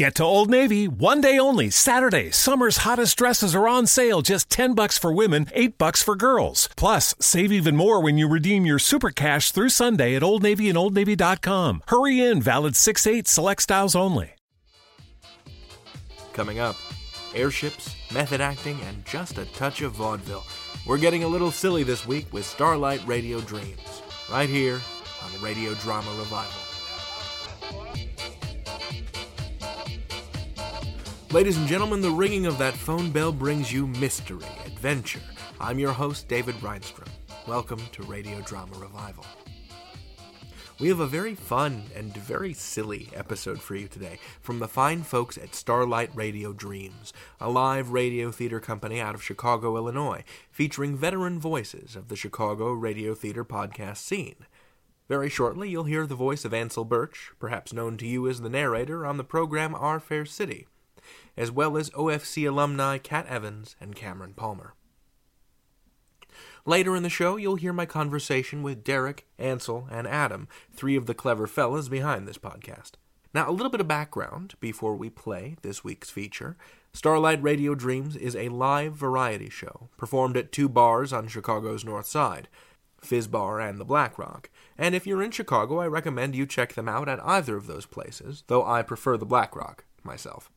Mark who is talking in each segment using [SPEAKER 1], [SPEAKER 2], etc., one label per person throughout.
[SPEAKER 1] Get to Old Navy, one day only, Saturday. Summer's hottest dresses are on sale, just 10 bucks for women, 8 bucks for girls. Plus, save even more when you redeem your super cash through Sunday at Old Navy and Old OldNavy.com. Hurry in, valid 6-8 select styles only.
[SPEAKER 2] Coming up, airships, method acting, and just a touch of vaudeville. We're getting a little silly this week with Starlight Radio Dreams, right here on the Radio Drama Revival. Ladies and gentlemen, the ringing of that phone bell brings you mystery, adventure. I'm your host, David Rheinstrom. Welcome to Radio Drama Revival. We have a very fun and very silly episode for you today from the fine folks at Starlight Radio Dreams, a live radio theater company out of Chicago, Illinois, featuring veteran voices of the Chicago radio theater podcast scene. Very shortly, you'll hear the voice of Ansel Burch, perhaps known to you as the narrator on the program Our Fair City as well as OFC alumni Kat Evans and Cameron Palmer. Later in the show, you'll hear my conversation with Derek, Ansel, and Adam, three of the clever fellas behind this podcast. Now, a little bit of background before we play this week's feature. Starlight Radio Dreams is a live variety show performed at two bars on Chicago's North Side, Fizz Bar and the Black Rock. And if you're in Chicago, I recommend you check them out at either of those places, though I prefer the Black Rock myself.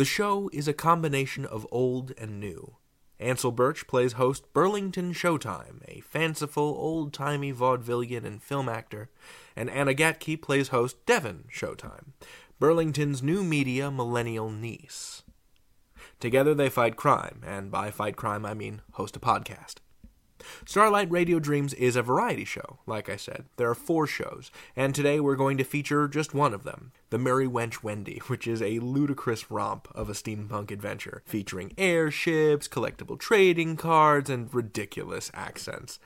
[SPEAKER 2] The show is a combination of old and new. Ansel Burch plays host Burlington Showtime, a fanciful, old timey vaudevillian and film actor, and Anna Gaetke plays host Devin Showtime, Burlington's new media millennial niece. Together they fight crime, and by fight crime I mean host a podcast. Starlight Radio Dreams is a variety show, like I said. There are four shows, and today we're going to feature just one of them The Merry Wench Wendy, which is a ludicrous romp of a steampunk adventure, featuring airships, collectible trading cards, and ridiculous accents.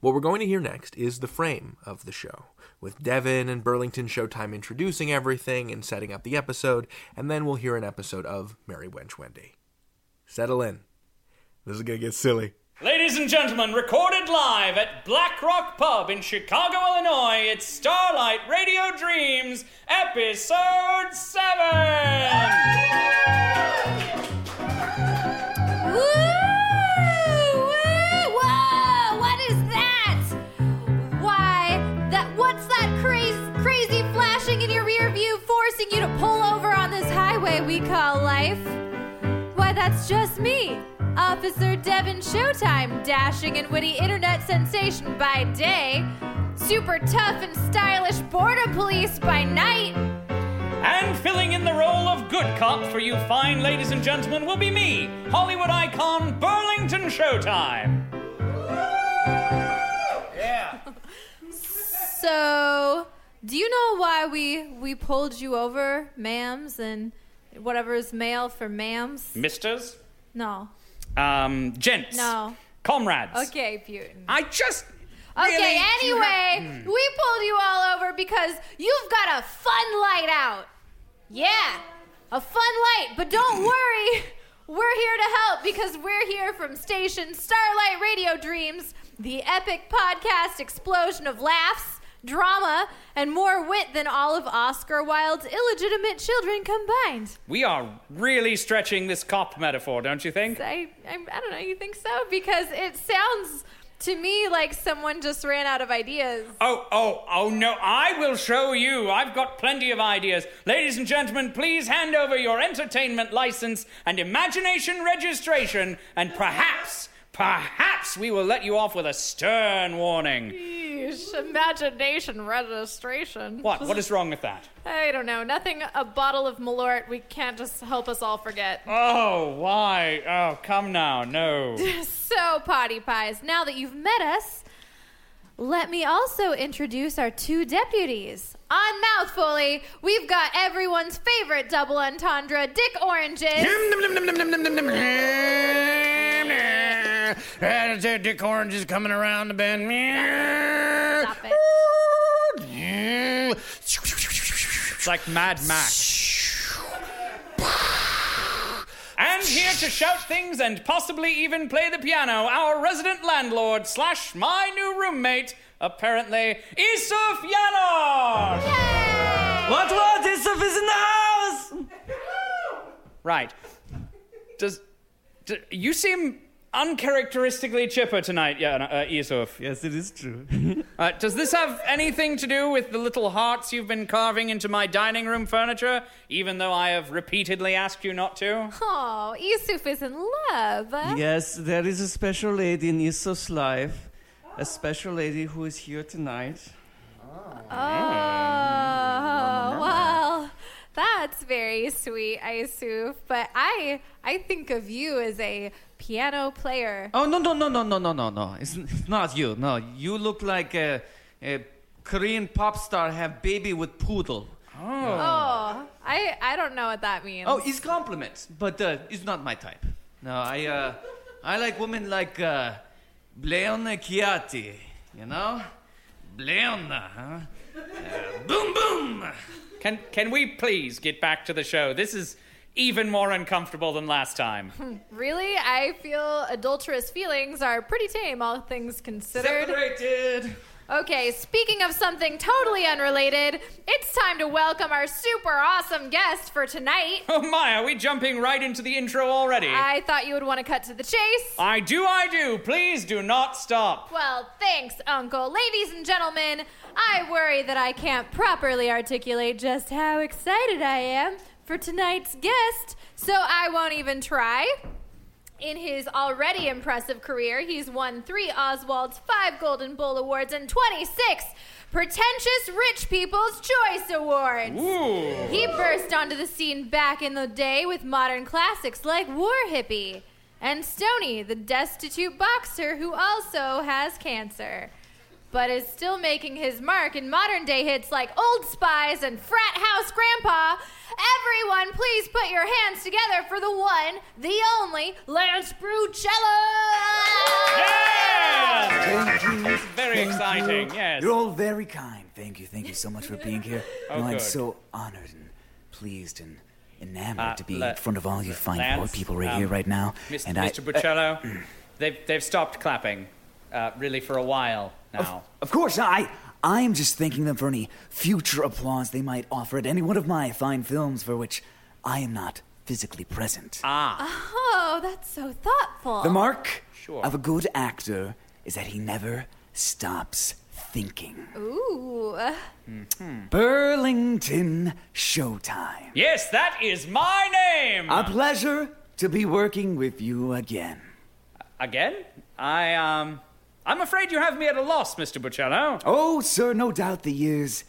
[SPEAKER 2] What we're going to hear next is the frame of the show, with Devin and Burlington Showtime introducing everything and setting up the episode, and then we'll hear an episode of Merry Wench Wendy. Settle in. This is going to get silly.
[SPEAKER 3] Ladies and gentlemen, recorded live at Black Rock Pub in Chicago, Illinois, it's Starlight Radio Dreams, Episode 7!
[SPEAKER 4] Woo! Woo! Whoa! What is that? Why, that what's that crazy crazy flashing in your rear forcing you to pull over on this highway we call life? Why, that's just me. Officer Devin Showtime, dashing and witty internet sensation by day, super tough and stylish border police by night.
[SPEAKER 3] And filling in the role of good cop for you fine ladies and gentlemen will be me, Hollywood icon Burlington Showtime. Yeah.
[SPEAKER 4] So, do you know why we we pulled you over, ma'ams, and whatever is male for ma'ams?
[SPEAKER 3] Misters,
[SPEAKER 4] No.
[SPEAKER 3] Um, gents,
[SPEAKER 4] No.
[SPEAKER 3] comrades.
[SPEAKER 4] Okay, Putin.
[SPEAKER 3] I just.
[SPEAKER 4] Okay,
[SPEAKER 3] really-
[SPEAKER 4] anyway,
[SPEAKER 3] have-
[SPEAKER 4] we pulled you all over because you've got a fun light out. Yeah, a fun light. But don't worry, we're here to help because we're here from station Starlight Radio Dreams, the epic podcast explosion of laughs, drama, and more wit than all of Oscar Wilde's illegitimate children combined.
[SPEAKER 3] We are really stretching this cop metaphor, don't you think?
[SPEAKER 4] I, I, I don't know, you think so? Because it sounds to me like someone just ran out of ideas.
[SPEAKER 3] Oh, oh, oh no, I will show you. I've got plenty of ideas. Ladies and gentlemen, please hand over your entertainment license and imagination registration, and perhaps, perhaps we will let you off with a stern warning.
[SPEAKER 4] Yeesh, imagination registration.
[SPEAKER 3] What? What is wrong with that?
[SPEAKER 4] I don't know. Nothing. A bottle of Malort. We can't just help us all forget.
[SPEAKER 3] Oh, why? Oh, come now, no.
[SPEAKER 4] So, potty pies. Now that you've met us, let me also introduce our two deputies. On mouth foley, we've got everyone's favorite double entendre, Dick Oranges.
[SPEAKER 5] Dick Orange is coming around the bend.
[SPEAKER 4] Stop it.
[SPEAKER 3] It's like Mad Max. And here to shout things and possibly even play the piano, our resident landlord slash my new roommate, apparently, Isuf Yanos!
[SPEAKER 6] What, what? Isuf is in the house!
[SPEAKER 3] Right. Does, do, you seem uncharacteristically chipper tonight, yeah, uh, Yusuf.
[SPEAKER 6] Yes, it is true.
[SPEAKER 3] Uh, does this have anything to do with the little hearts you've been carving into my dining room furniture, even though I have repeatedly asked you not to?
[SPEAKER 4] Oh, Yusuf is in love.
[SPEAKER 6] yes, there is a special lady in Yusuf's life. A special lady who is here tonight.
[SPEAKER 4] Oh, well, that's very sweet, Yusuf. But I, I think of you as a piano player.
[SPEAKER 6] Oh no no no no no no no no! It's, it's not you. No, you look like a, a Korean pop star have baby with poodle.
[SPEAKER 4] Oh, I, I don't know what that means.
[SPEAKER 6] Oh, it's compliments, but uh, it's not my type. No, I uh, I like women like uh, Bleona Qereti. You know, Bleona, huh? Uh, boom boom.
[SPEAKER 3] Can, can we please get back to the show? This is even more uncomfortable than last time.
[SPEAKER 4] Really? I feel adulterous feelings are pretty tame, all things considered.
[SPEAKER 6] Separated.
[SPEAKER 4] Okay, speaking of something totally unrelated, it's time to welcome our super awesome guest for tonight.
[SPEAKER 3] Oh my, are we jumping right into the intro already?
[SPEAKER 4] I thought you would want to cut to the chase.
[SPEAKER 3] I do, I do. Please do not stop.
[SPEAKER 4] Well, thanks, Uncle. Ladies and gentlemen, I worry that I can't properly articulate just how excited I am for tonight's guest, so I won't even try. In his already impressive career, he's won three Oswald's, five Golden Bull Awards, and 26 Pretentious Rich People's Choice Awards.
[SPEAKER 3] Ooh.
[SPEAKER 4] He burst onto the scene back in the day with modern classics like War Hippie and Stony, the destitute boxer who also has cancer, but is still making his mark in modern day hits like Old Spies and Frat House Grandpa. Everyone, please put your hands together for the one, the only Lance Brucello!
[SPEAKER 3] Yeah!
[SPEAKER 7] Thank you.
[SPEAKER 3] It's very
[SPEAKER 7] Thank
[SPEAKER 3] exciting,
[SPEAKER 7] you.
[SPEAKER 3] yes.
[SPEAKER 7] You're all very kind. Thank you. Thank you so much for being here.
[SPEAKER 3] Oh,
[SPEAKER 7] no, I'm
[SPEAKER 3] good.
[SPEAKER 7] so honored and pleased and enamored
[SPEAKER 3] Uh,
[SPEAKER 7] to be
[SPEAKER 3] Le-
[SPEAKER 7] in front of all you fine poor
[SPEAKER 3] Lance,
[SPEAKER 7] people right
[SPEAKER 3] um,
[SPEAKER 7] here, right now.
[SPEAKER 3] Mr.
[SPEAKER 7] and I,
[SPEAKER 3] Mr. Buccello, they've, they've stopped clapping, uh, really, for a while now.
[SPEAKER 7] Of course, I. I'm just thanking them for any future applause they might offer at any one of my fine films for which I am not physically present.
[SPEAKER 3] Ah,
[SPEAKER 4] Oh, that's so thoughtful.
[SPEAKER 7] the mark
[SPEAKER 3] Sure.
[SPEAKER 7] of a good actor is that he never stops thinking.
[SPEAKER 4] Ooh.
[SPEAKER 7] Burlington Showtime.
[SPEAKER 3] yes, that is my name!
[SPEAKER 7] A pleasure to be working with you again.
[SPEAKER 3] Again? I, um, I'm afraid you have me at a loss, Mr. Buccello.
[SPEAKER 7] Oh, sir, no doubt the years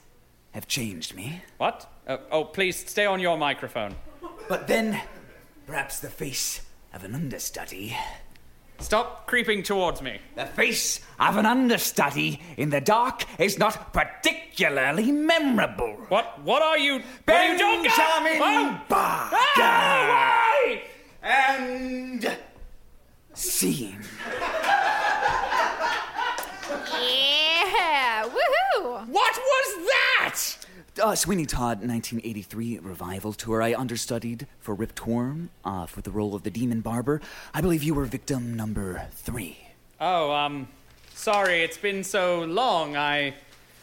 [SPEAKER 7] have changed me.
[SPEAKER 3] What? Uh, oh, please stay on your microphone.
[SPEAKER 7] But then, perhaps the face of an understudy.
[SPEAKER 3] Stop creeping towards me.
[SPEAKER 7] The face of an understudy in the dark is not particularly memorable.
[SPEAKER 3] What? What are you? what are you doing?
[SPEAKER 7] Benjamin
[SPEAKER 3] Oh!
[SPEAKER 7] Barker.
[SPEAKER 3] Why?
[SPEAKER 7] And scene.
[SPEAKER 3] Was that?
[SPEAKER 7] Uh, Sweeney Todd 1983 revival tour. I understudied for Rip Torn uh, for the role of the Demon Barber. I believe you were victim number three.
[SPEAKER 3] Oh, um, sorry, it's been so long. I,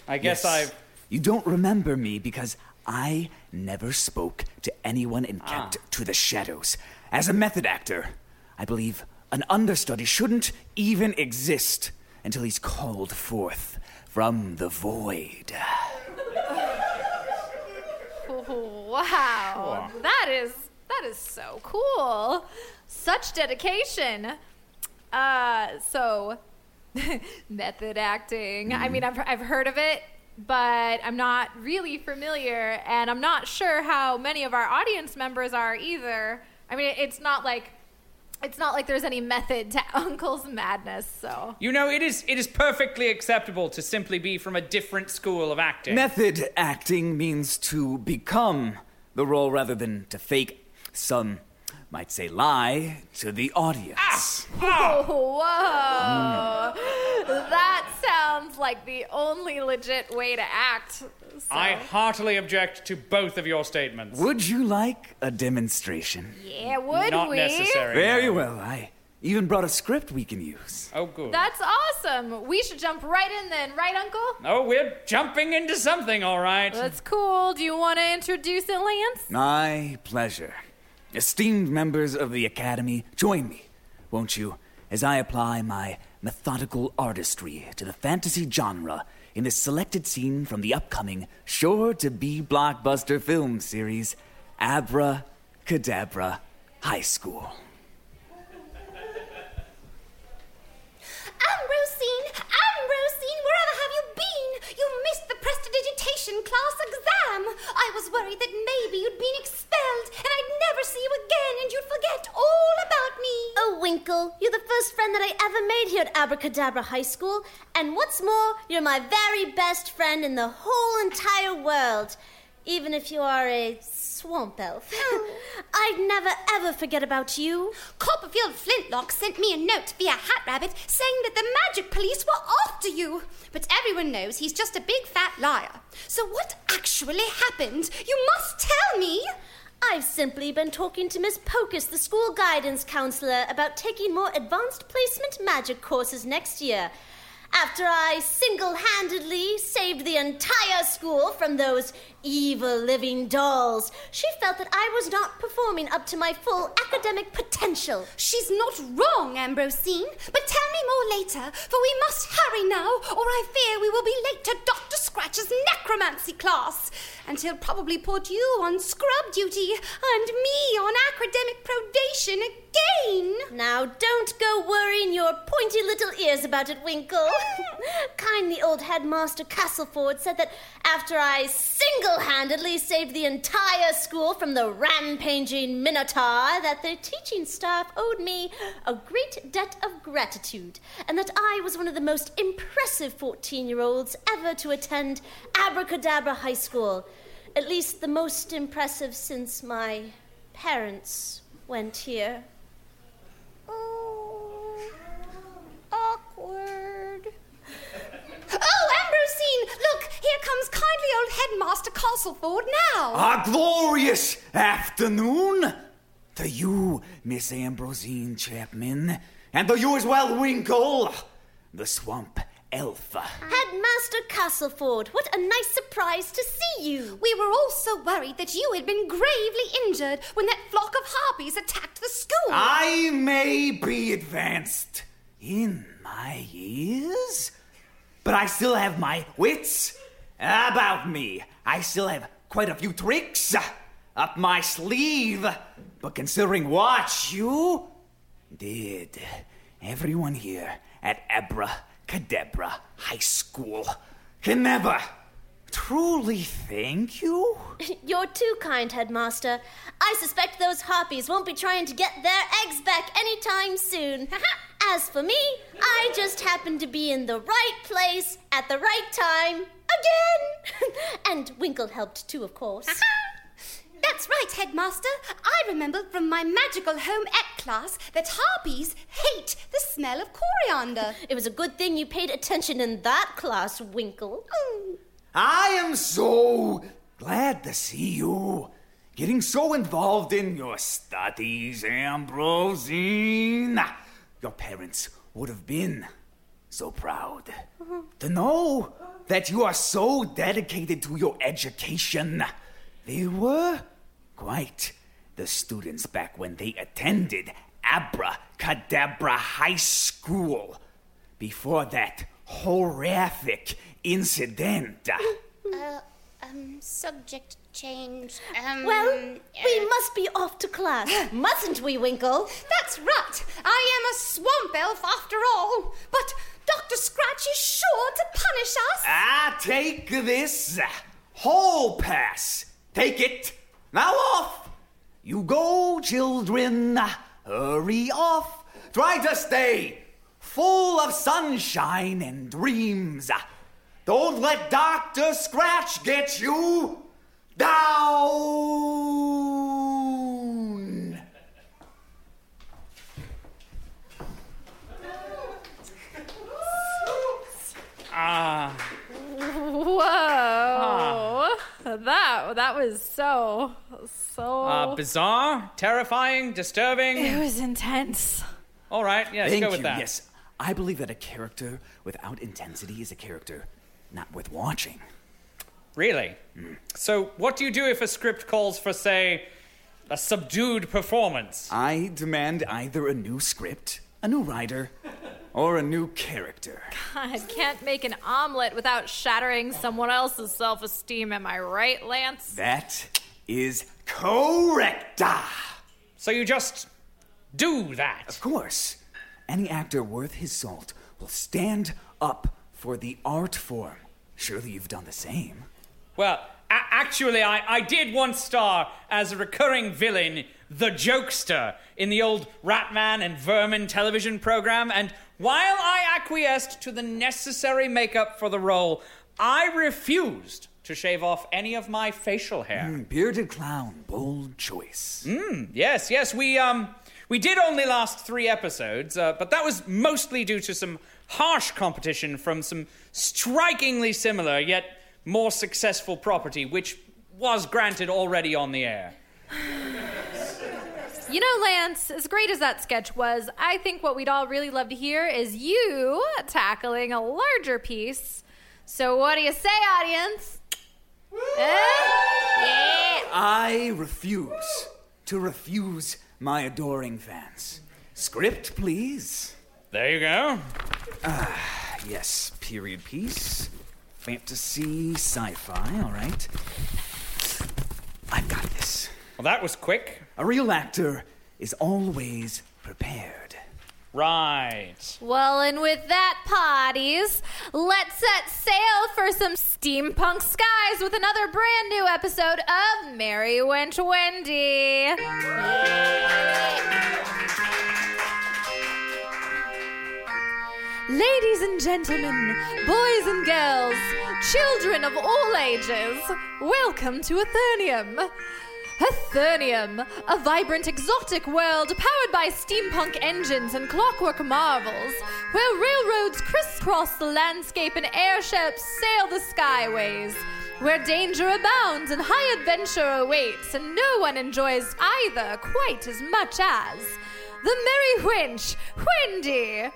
[SPEAKER 3] I guess I've.
[SPEAKER 7] You don't remember me because I never spoke to anyone and kept to the shadows. As a method actor, I believe an understudy shouldn't even exist until he's called forth from the void.
[SPEAKER 4] Wow. That is that is so cool. Such dedication. Uh so method acting. I mean I've I've heard of it, but I'm not really familiar and I'm not sure how many of our audience members are either. I mean it's not like it's not like there's any method to Uncle's madness, so
[SPEAKER 3] You know, it is it is perfectly acceptable to simply be from a different school of acting.
[SPEAKER 7] Method acting means to become the role rather than to fake some might say lie to the audience.
[SPEAKER 4] Oh whoa. That sounds like the only legit way to act. So.
[SPEAKER 3] I heartily object to both of your statements.
[SPEAKER 7] Would you like a demonstration?
[SPEAKER 4] yeah, would
[SPEAKER 3] Not
[SPEAKER 4] we?
[SPEAKER 3] necessary.
[SPEAKER 7] Very
[SPEAKER 3] no.
[SPEAKER 7] well. I even brought a script we can use.
[SPEAKER 3] Oh, good.
[SPEAKER 4] That's awesome. We should jump right in then, right, Uncle?
[SPEAKER 3] oh, we're jumping into something, all right.
[SPEAKER 4] That's cool. Do you want to introduce it, Lance?
[SPEAKER 7] My pleasure. Esteemed members of the Academy, join me, won't you, as I apply my methodical artistry to the fantasy genre in this selected scene from the upcoming sure to be blockbuster film series, Abra Cadabra High School.
[SPEAKER 8] Ambrosine! Ambrosine! Wherever have you been? You missed the prestidigitation class exam! I worried that maybe you'd been expelled and I'd never see you again and you'd forget all about me!
[SPEAKER 9] Oh, Winkle, you're the first friend that I ever made here at Abracadabra High School. And what's more, you're my very best friend in the whole entire world. Even if you are a swamp elf. I'd never ever forget about you.
[SPEAKER 8] Copperfield Flintlock sent me a note via Hat Rabbit saying that the magic police were after you. But everyone knows he's just a big fat liar. So what actually happened? You must tell me!
[SPEAKER 9] I've simply been talking to Miss Pocus, the school guidance counselor, about taking more advanced placement magic courses next year. After I single handedly saved the entire school from those evil living dolls, she felt that I was not performing up to my full academic potential.
[SPEAKER 8] She's not wrong, Ambrosine. But tell me more later, for we must hurry now, or I fear we will be late to Dr. Scratch's necromancy class. And he'll probably put you on scrub duty and me on academic probation again.
[SPEAKER 9] Now, don't go worrying your pointy little ears about it, Winkle. Kindly old headmaster Castleford said that after I single handedly saved the entire school from the rampaging Minotaur, that the teaching staff owed me a great debt of gratitude, and that I was one of the most impressive 14 year olds ever to attend Abracadabra High School. At least the most impressive since my parents went here.
[SPEAKER 8] Oh, awkward. Oh, Ambrosine! Look, here comes kindly old Headmaster Castleford now.
[SPEAKER 7] A glorious afternoon to you, Miss Ambrosine Chapman, and to you as well, Winkle, the swamp elf.
[SPEAKER 9] Headmaster Castleford, what a nice surprise to see you.
[SPEAKER 8] We were all so worried that you had been gravely injured when that flock of harpies attacked the school.
[SPEAKER 7] I may be advanced in my years, but I still have my wits about me. I still have quite a few tricks up my sleeve. But considering what you did, everyone here at Abra Cadabra High School can never truly thank you.
[SPEAKER 9] You're too kind, Headmaster. I suspect those harpies won't be trying to get their eggs back anytime soon. As for me, I just happened to be in the right place at the right time again. and Winkle helped too, of course.
[SPEAKER 8] That's right, Headmaster. I remember from my magical home ec class that harpies hate the smell of coriander.
[SPEAKER 9] It was a good thing you paid attention in that class, Winkle. Oh.
[SPEAKER 7] I am so glad to see you. Getting so involved in your studies, Ambrosine. Your parents would have been so proud to know that you are so dedicated to your education. They were quite the students back when they attended Abracadabra High School. Before that horrific incident.
[SPEAKER 8] Uh, um, subject change. Um,
[SPEAKER 9] Well,
[SPEAKER 8] uh,
[SPEAKER 9] we must be off to class, mustn't we, Winkle?
[SPEAKER 8] That's right. I am a swamp elf after all. But Dr. Scratch is sure to punish us.
[SPEAKER 7] Ah, take this hall pass. Take it. Now off. You go, children. Hurry off. Try to stay full of sunshine and dreams. Don't let Dr. Scratch get you down.
[SPEAKER 3] Ah.
[SPEAKER 4] Whoa. That that was so so
[SPEAKER 3] Uh, bizarre, terrifying, disturbing.
[SPEAKER 4] It was intense.
[SPEAKER 3] All right, yes,
[SPEAKER 7] Thank
[SPEAKER 3] go with
[SPEAKER 7] you.
[SPEAKER 3] that.
[SPEAKER 7] Yes, I believe that a character without intensity is a character not worth watching.
[SPEAKER 3] Really? So, what do you do if a script calls for, say, a subdued performance.
[SPEAKER 7] I demand either a new script, a new writer, or a new character.
[SPEAKER 4] God, can't make an omelet without shattering someone else's self esteem, am I right, Lance?
[SPEAKER 7] That is correcta.
[SPEAKER 3] So you just do that.
[SPEAKER 7] Of course, any actor worth his salt will stand up for the art form. Surely you've done the same.
[SPEAKER 3] Well, a- actually, I, I did once star as a recurring villain, the Jokester, in the old Ratman and Vermin television program, and while I acquiesced to the necessary makeup for the role, I refused to shave off any of my facial hair.
[SPEAKER 7] Mm, bearded clown, bold choice.
[SPEAKER 3] Mm, yes, yes, we um we did only last three episodes, uh, but that was mostly due to some harsh competition from some strikingly similar yet more successful property, which was granted already on the air.
[SPEAKER 4] You know, Lance, as great as that sketch was, I think what we'd all really love to hear is you tackling a larger piece. So, what do you say, audience? Eh? Yeah.
[SPEAKER 7] I refuse to refuse my adoring fans. Script, please.
[SPEAKER 3] There you go.
[SPEAKER 7] Ah, yes, period piece. Fantasy, sci fi, all right. I've got this.
[SPEAKER 3] Well, that was quick.
[SPEAKER 7] A real actor is always prepared.
[SPEAKER 3] Right.
[SPEAKER 4] Well, and with that, parties, let's set sail for some steampunk skies with another brand new episode of Merry Wench Wendy. Ladies and gentlemen, boys and girls, children of all ages, welcome to Eternium. Eternium, a vibrant exotic world powered by steampunk engines and clockwork marvels, where railroads crisscross the landscape and airships sail the skyways, where danger abounds and high adventure awaits, and no one enjoys either quite as much as the Merry Wench, Wendy.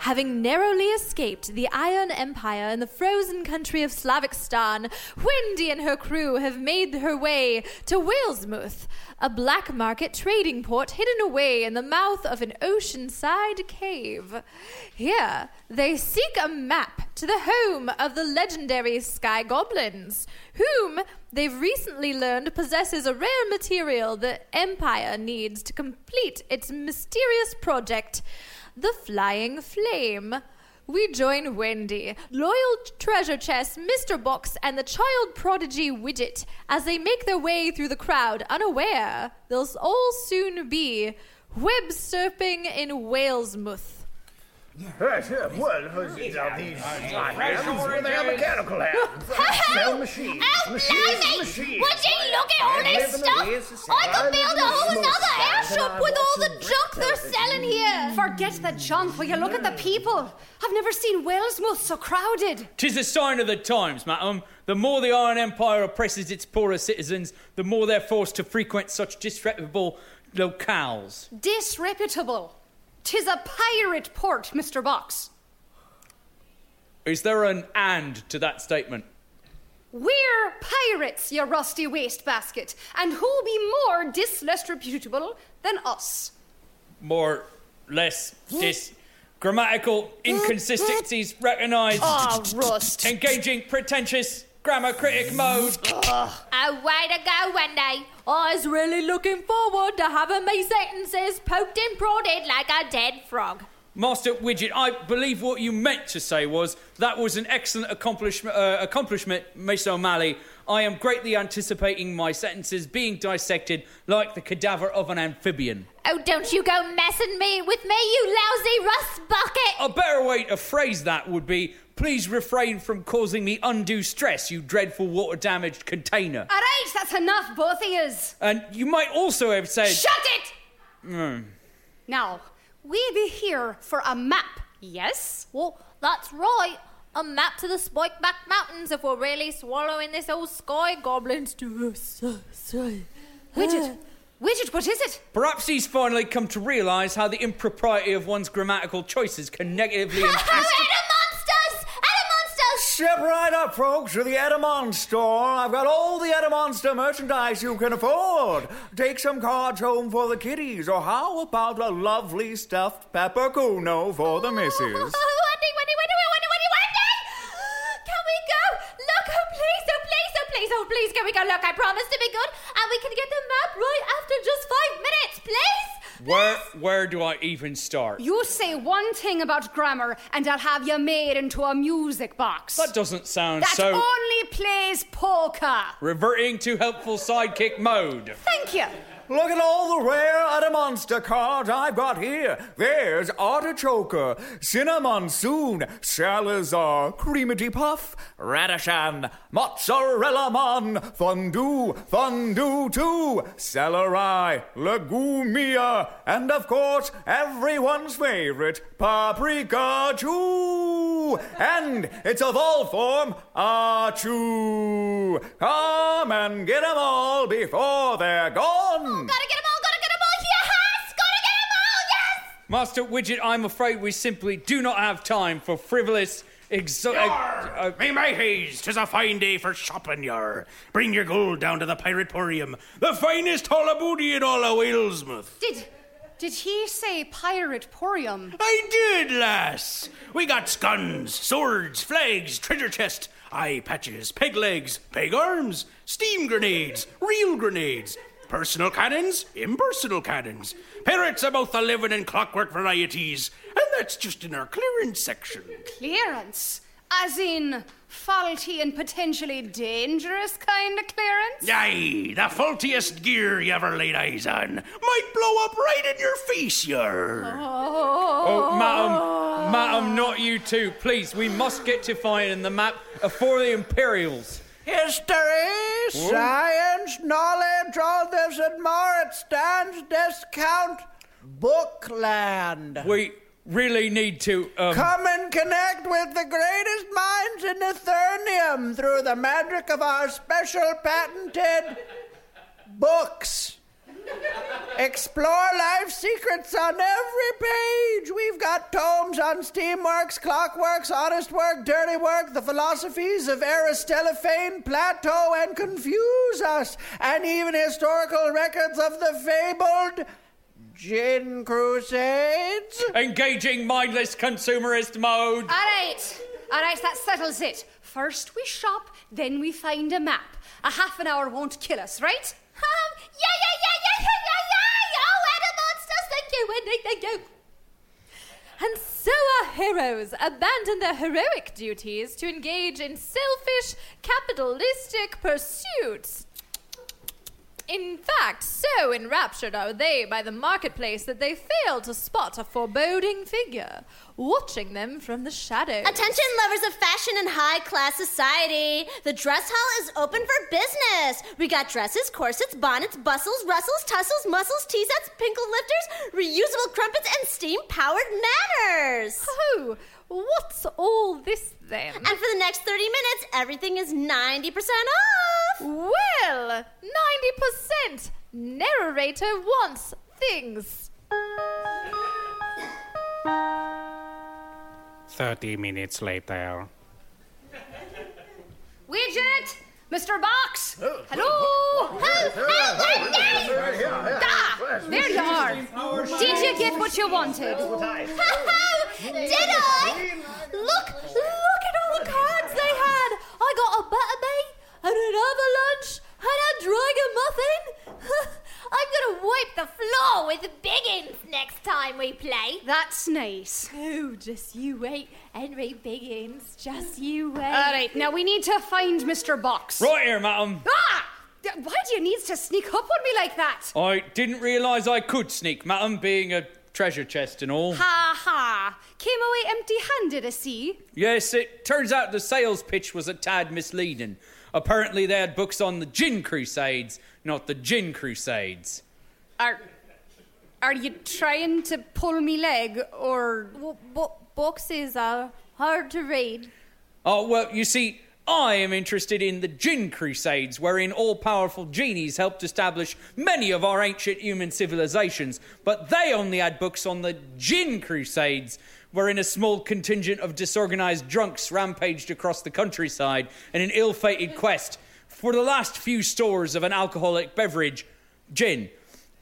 [SPEAKER 4] Having narrowly escaped the Iron Empire in the frozen country of Slavikstan, Wendy and her crew have made her way to Walesmouth, a black market trading port hidden away in the mouth of an oceanside cave. Here, they seek a map to the home of the legendary Sky Goblins, whom they've recently learned possesses a rare material the Empire needs to complete its mysterious project the Flying Flame. We join Wendy, loyal treasure chest, Mr. Box, and the child prodigy Widget as they make their way through the crowd, unaware they'll all soon be web surfing in Walesmouth.
[SPEAKER 5] Right, yeah, well, these are these hands where they are mechanical hands. Sell machines.
[SPEAKER 9] Oh,
[SPEAKER 5] machines,
[SPEAKER 9] blimey!
[SPEAKER 5] machines.
[SPEAKER 9] Would you look at all
[SPEAKER 5] And
[SPEAKER 9] this
[SPEAKER 5] living the ways
[SPEAKER 9] stuff?
[SPEAKER 5] to
[SPEAKER 9] I could
[SPEAKER 5] I
[SPEAKER 9] build
[SPEAKER 5] live
[SPEAKER 9] a whole
[SPEAKER 5] smooth
[SPEAKER 9] nother
[SPEAKER 5] skies, and
[SPEAKER 9] airship with all the junk they're selling here.
[SPEAKER 8] Forget the junk, will you look at the people? I've never seen Wellsmouth so crowded.
[SPEAKER 3] Tis a sign of the times, madam. The more the Iron Empire oppresses its poorer citizens, the more they're forced to frequent such disreputable locales.
[SPEAKER 8] Disreputable. Tis a pirate port, Mr. Box.
[SPEAKER 3] Is there an and to that statement?
[SPEAKER 8] We're pirates, you rusty wastebasket, and who be more disreputable than us?
[SPEAKER 3] More, less, dis. Grammatical inconsistencies recognised.
[SPEAKER 8] Ah, rust.
[SPEAKER 3] Engaging pretentious grammar critic mode.
[SPEAKER 4] A way to go, Wendy. I was really looking forward to having my sentences poked and prodded like a dead frog.
[SPEAKER 3] Master Widget, I believe what you meant to say was that was an excellent accomplishment, uh, accomplishment, Miss O'Malley. I am greatly anticipating my sentences being dissected like the cadaver of an amphibian.
[SPEAKER 4] Oh, don't you go messing me with me, you lousy rust bucket!
[SPEAKER 3] A better way to phrase that would be please refrain from causing me undue stress, you dreadful water damaged container.
[SPEAKER 8] All right, that's enough, both of yous.
[SPEAKER 3] And you might also have said.
[SPEAKER 8] Shut it! Hmm. Now, we be here for a map, yes?
[SPEAKER 4] Well, that's right. A map to the Spikeback Mountains if we're really swallowing this old sky goblin's to us.
[SPEAKER 8] Widget, Widget, what is it?
[SPEAKER 3] Perhaps he's finally come to realise how the impropriety of one's grammatical choices can negatively impact.
[SPEAKER 7] Step right up, folks, to the Edamon store. I've got all the Edamonster merchandise you can afford. Take some cards home for the kiddies, or how about a lovely stuffed peppercuno for the missus?
[SPEAKER 4] Wendy, Wendy, Wendy, Wendy, Wendy, Wendy! Can we go? Look, oh please, oh please, oh please, oh please, can we go? Look, I promise to be good, and we can get the map right after just five minutes, please.
[SPEAKER 3] Where where do I even start?
[SPEAKER 8] You say one thing about grammar, and I'll have you made into a music box.
[SPEAKER 3] That doesn't sound
[SPEAKER 8] that
[SPEAKER 3] so
[SPEAKER 8] only plays poker.
[SPEAKER 3] reverting to helpful sidekick mode.
[SPEAKER 8] Thank you.
[SPEAKER 7] Look at all the rare Adamonster cards I've got here. There's Artichoker, Cinnamon-soon, Salazar, Creamity Puff, Radishan, Mozzarella Man, Fondue, Fondue 2, Celery, Legumia, and of course, everyone's favorite, Paprika Chew. And it's a vol form, Achu. Come and get 'em all before they're gone.
[SPEAKER 4] Gotta get them all, gotta get them all, yes! Gotta get them all, yes!
[SPEAKER 3] Master Widget, I'm afraid we simply do not have time for frivolous exo- uh,
[SPEAKER 10] Me tis a fine day for shopping, yar. Bring your gold down to the Pirateporium, the finest hullaboody in all of Walesmouth.
[SPEAKER 8] Did did he say pirate porium?
[SPEAKER 10] I did, lass. We got scuns, swords, flags, treasure chest, eye patches, peg legs, peg arms, steam grenades, real grenades, personal cannons, impersonal cannons, parrots are both the living and clockwork varieties, and that's just in our clearance section.
[SPEAKER 8] Clearance? As in faulty and potentially dangerous kind of clearance?
[SPEAKER 10] Aye, the faultiest gear you ever laid eyes on might blow up right in your face, yar.
[SPEAKER 3] Oh, oh madam, madam, not you too. Please, we must get to finding the map for the Imperials.
[SPEAKER 5] History, science, knowledge, all this and more It stands discount Bookland.
[SPEAKER 3] We really need to. Um,
[SPEAKER 5] Come and connect with the greatest minds in Eternium through the magic of our special patented books. Explore life secrets on every page. We've got tomes on steamworks, clockworks, honest work, dirty work, the philosophies of Aristophane, Plato, and Confuse Us, and even historical records of the fabled Gin Crusades.
[SPEAKER 3] Engaging mindless consumerist mode.
[SPEAKER 8] All right. All right, that settles it. First we shop, then we find a map. A half an hour won't kill us, right?
[SPEAKER 4] Yeah, yeah, yeah, yeah, yeah, yeah, yeah! Oh, Adam Monsters, thank you, Wendy, thank you! And so our heroes abandon their heroic duties to engage in selfish, capitalistic pursuits. In fact, so enraptured are they by the marketplace that they fail to spot a foreboding figure watching them from the shadows.
[SPEAKER 9] Attention, lovers of fashion and high class society. The dress hall is open for business. We got dresses, corsets, bonnets, bustles, rustles, tussles, muscles, tea sets, pinkle lifters, reusable crumpets, and steam powered manners.
[SPEAKER 4] Oh, what's all this then?
[SPEAKER 9] And for the next 30 minutes, everything is 90% off.
[SPEAKER 4] Well, 90%. Narrator wants things.
[SPEAKER 11] 30 minutes later.
[SPEAKER 8] Widget! Mr. Box!
[SPEAKER 10] Oh,
[SPEAKER 8] Hello! Ah, there you are. Did you get what you wanted?
[SPEAKER 4] Did I? Look, look at all the cards they had. I got a butterbean and an avalanche and a dragon muffin. I'm gonna wipe the floor with Biggins next time we play.
[SPEAKER 8] That's nice.
[SPEAKER 4] Oh, just you wait, Henry Biggins. Just you wait.
[SPEAKER 8] All right, now we need to find Mr. Box.
[SPEAKER 3] Right here, madam.
[SPEAKER 8] Ah! Why do you need to sneak up on me like that?
[SPEAKER 3] I didn't realise I could sneak, madam, being a treasure chest and all.
[SPEAKER 8] Ha ha! Came away empty handed, I see.
[SPEAKER 3] Yes, it turns out the sales pitch was a tad misleading. Apparently, they had books on the Gin Crusades, not the Gin Crusades.
[SPEAKER 8] Are. Are you trying to pull me leg, or.
[SPEAKER 4] W- bo- boxes are hard to read.
[SPEAKER 3] Oh, well, you see, I am interested in the Jinn Crusades, wherein all powerful genies helped establish many of our ancient human civilizations, but they only had books on the Gin Crusades, wherein a small contingent of disorganized drunks rampaged across the countryside in an ill fated quest for the last few stores of an alcoholic beverage, gin.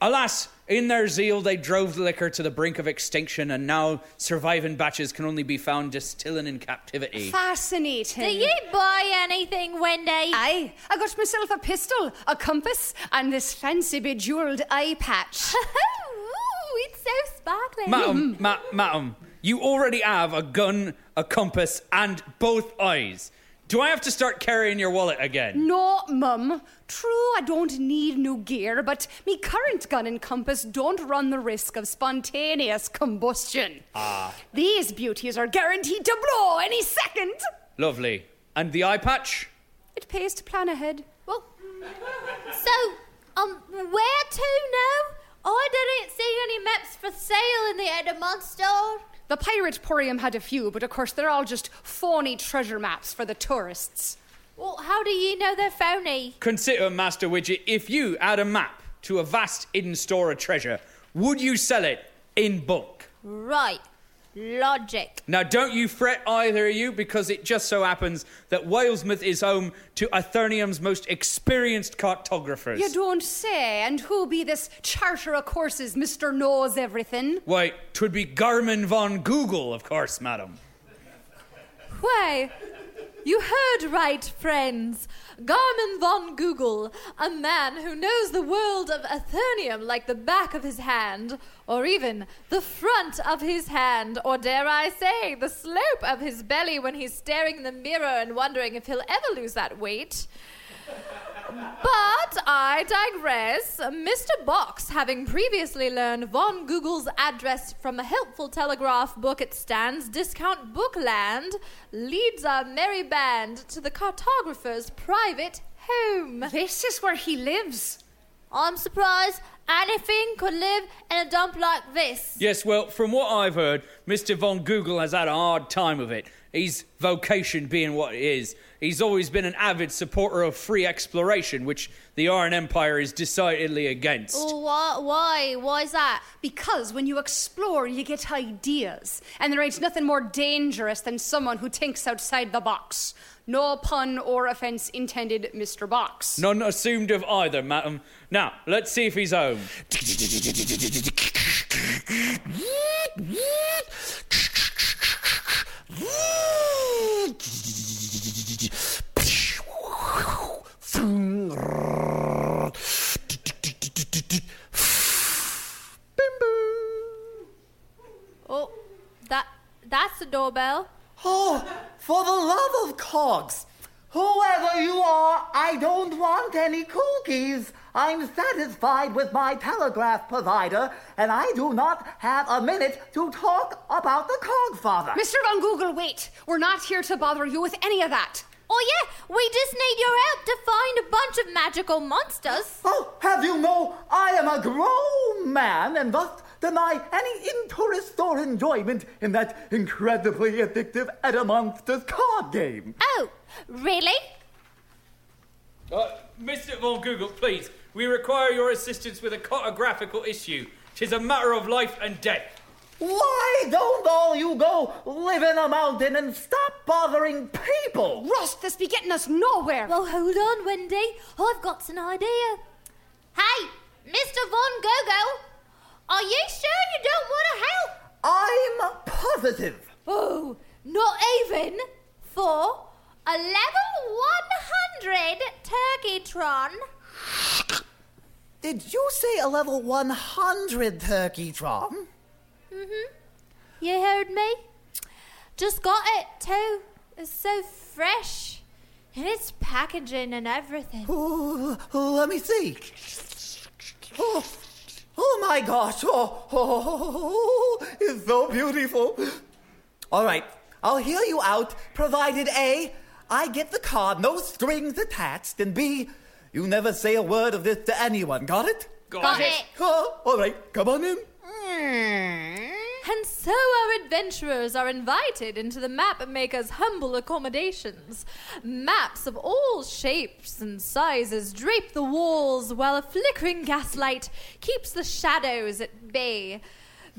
[SPEAKER 3] Alas, in their zeal, they drove the liquor to the brink of extinction, and now surviving batches can only be found distilling in captivity.
[SPEAKER 8] Fascinating.
[SPEAKER 4] Do you buy anything, Wendy?
[SPEAKER 8] Aye, I got myself a pistol, a compass, and this fancy bejeweled eye patch.
[SPEAKER 4] Ooh, it's so sparkling.
[SPEAKER 3] Madam, ma- madam, you already have a gun, a compass, and both eyes. Do I have to start carrying your wallet again?
[SPEAKER 8] No, mum. True, I don't need new gear, but me current gun and compass don't run the risk of spontaneous combustion.
[SPEAKER 3] Ah,
[SPEAKER 8] These beauties are guaranteed to blow any second.
[SPEAKER 3] lovely. And the eye patch?
[SPEAKER 8] It pays to plan ahead.
[SPEAKER 4] Well, so, um, where to now? I didn't see any maps for sale in the Edamont store.
[SPEAKER 8] The Pirate Porium had a few, but of course they're all just phony treasure maps for the tourists.
[SPEAKER 4] Well, how do you know they're phony?
[SPEAKER 3] Consider, Master Widget, if you had a map to a vast hidden store of treasure, would you sell it in bulk?
[SPEAKER 4] Right. Logic.
[SPEAKER 3] Now, don't you fret either of you, because it just so happens that Walesmouth is home to Aethernium's most experienced cartographers.
[SPEAKER 8] You don't say, and who be this charter of courses, Mr. Knows Everything?
[SPEAKER 3] Why, 'twould be Garmin von Google, of course, madam.
[SPEAKER 4] Why, you heard right, friends. Garmin von Google, a man who knows the world of Aethernium like the back of his hand, or even the front of his hand, or dare I say, the slope of his belly when he's staring in the mirror and wondering if he'll ever lose that weight. But I digress. Mr. Box, having previously learned Von Google's address from a helpful telegraph book at Stan's Discount Bookland, leads our merry band to the cartographer's private home.
[SPEAKER 8] This is where he lives.
[SPEAKER 4] I'm surprised anything could live in a dump like this.
[SPEAKER 3] Yes, well, from what I've heard, Mr. Von Google has had a hard time of it. His vocation being what it is. He's always been an avid supporter of free exploration, which the Iron Empire is decidedly against.
[SPEAKER 4] Oh, why? Why? Why is that?
[SPEAKER 8] Because when you explore, you get ideas. And there ain't nothing more dangerous than someone who thinks outside the box. No pun or offense intended, Mr. Box.
[SPEAKER 3] None assumed of either, madam. Now, let's see if he's home.
[SPEAKER 4] Oh, that that's the doorbell.
[SPEAKER 7] Oh, for the love of cogs! Whoever you are, I don't want any cookies. I'm satisfied with my telegraph provider, and I do not have a minute to talk about the Cogfather.
[SPEAKER 8] Mr. Von Google, wait. We're not here to bother you with any of that.
[SPEAKER 4] Oh yeah, we just need your help to find a bunch of magical monsters.
[SPEAKER 7] Oh, have you know I am a grown man and thus deny any interest or enjoyment in that incredibly addictive Adamonsters card game.
[SPEAKER 4] Oh, really?
[SPEAKER 3] Uh, Mr. Von Google, please, we require your assistance with a cartographical issue. Tis a matter of life and death.
[SPEAKER 7] Why don't all you go live in a mountain and stop bothering people?
[SPEAKER 8] Rust, this be getting us nowhere.
[SPEAKER 4] Well, hold on, Wendy. I've got an idea. Hey, Mr. Von Gogo, are you sure you don't want to help?
[SPEAKER 7] I'm positive.
[SPEAKER 4] Oh, not even for a level 100 Turkeytron.
[SPEAKER 7] Did you say a level 100 Turkeytron?
[SPEAKER 4] Mm-hmm. You heard me? Just got it too. It's so fresh. And it's packaging and everything.
[SPEAKER 7] Ooh, let me see. Oh, oh my gosh. Oh oh, oh, oh, oh, it's so beautiful. All right, I'll hear you out, provided A, I get the card, no strings attached, and B, you never say a word of this to anyone. Got it?
[SPEAKER 4] Got, it.
[SPEAKER 7] Oh, all right, come on in. Hmm.
[SPEAKER 4] And so our adventurers are invited into the map maker's humble accommodations. Maps of all shapes and sizes drape the walls while a flickering gaslight keeps the shadows at bay.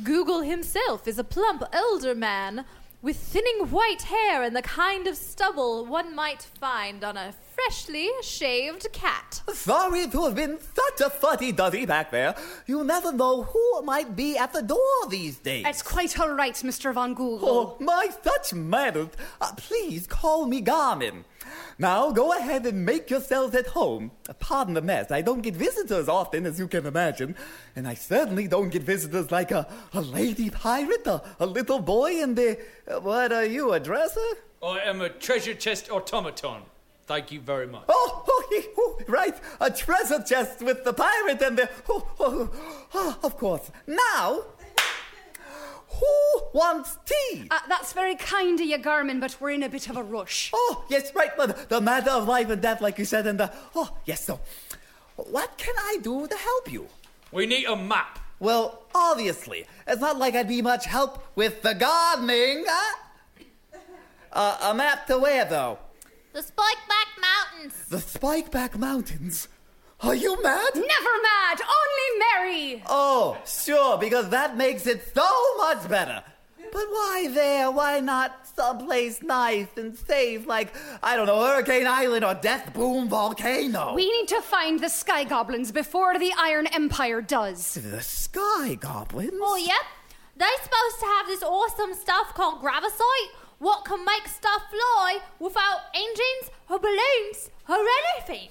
[SPEAKER 4] Google himself is a plump older man with thinning white hair and the kind of stubble one might find on a freshly shaved cat.
[SPEAKER 7] Sorry to have been such a fuddy duddy back there. You never know who might be at the door these days.
[SPEAKER 8] It's quite all right, Mr. Von Google.
[SPEAKER 7] Oh, my such manners. Uh, please call me Garmin. Now go ahead and make yourselves at home. Pardon the mess. I don't get visitors often, as you can imagine. And I certainly don't get visitors like a, a lady pirate, a, a little boy, and a. uh, What are you, a dresser?
[SPEAKER 12] I am a treasure chest automaton. Thank you very much.
[SPEAKER 7] Oh, oh, oh, right. A treasure chest with the pirate and the. Oh, oh, oh, of course. Now, who wants tea?
[SPEAKER 8] Uh, that's very kind of you, Garmin, but we're in a bit of a rush.
[SPEAKER 7] Oh, yes, right. Mother. the matter of life and death, like you said, and the. Oh, yes, so. What can I do to help you?
[SPEAKER 12] We need a map.
[SPEAKER 7] Well, obviously. It's not like I'd be much help with the gardening. Huh? Uh, a map to where, though?
[SPEAKER 4] The Spikeback Mountains.
[SPEAKER 7] The Spikeback Mountains. Are you mad?
[SPEAKER 8] Never mad, only merry.
[SPEAKER 7] Oh, sure, because that makes it so much better. But why there? Why not someplace nice and safe like, I don't know, Hurricane Island or Death Boom Volcano?
[SPEAKER 8] We need to find the Sky Goblins before the Iron Empire does.
[SPEAKER 7] The Sky Goblins?
[SPEAKER 4] Oh, yep. They're supposed to have this awesome stuff called gravasite, what can make stuff fly without engines or balloons or anything.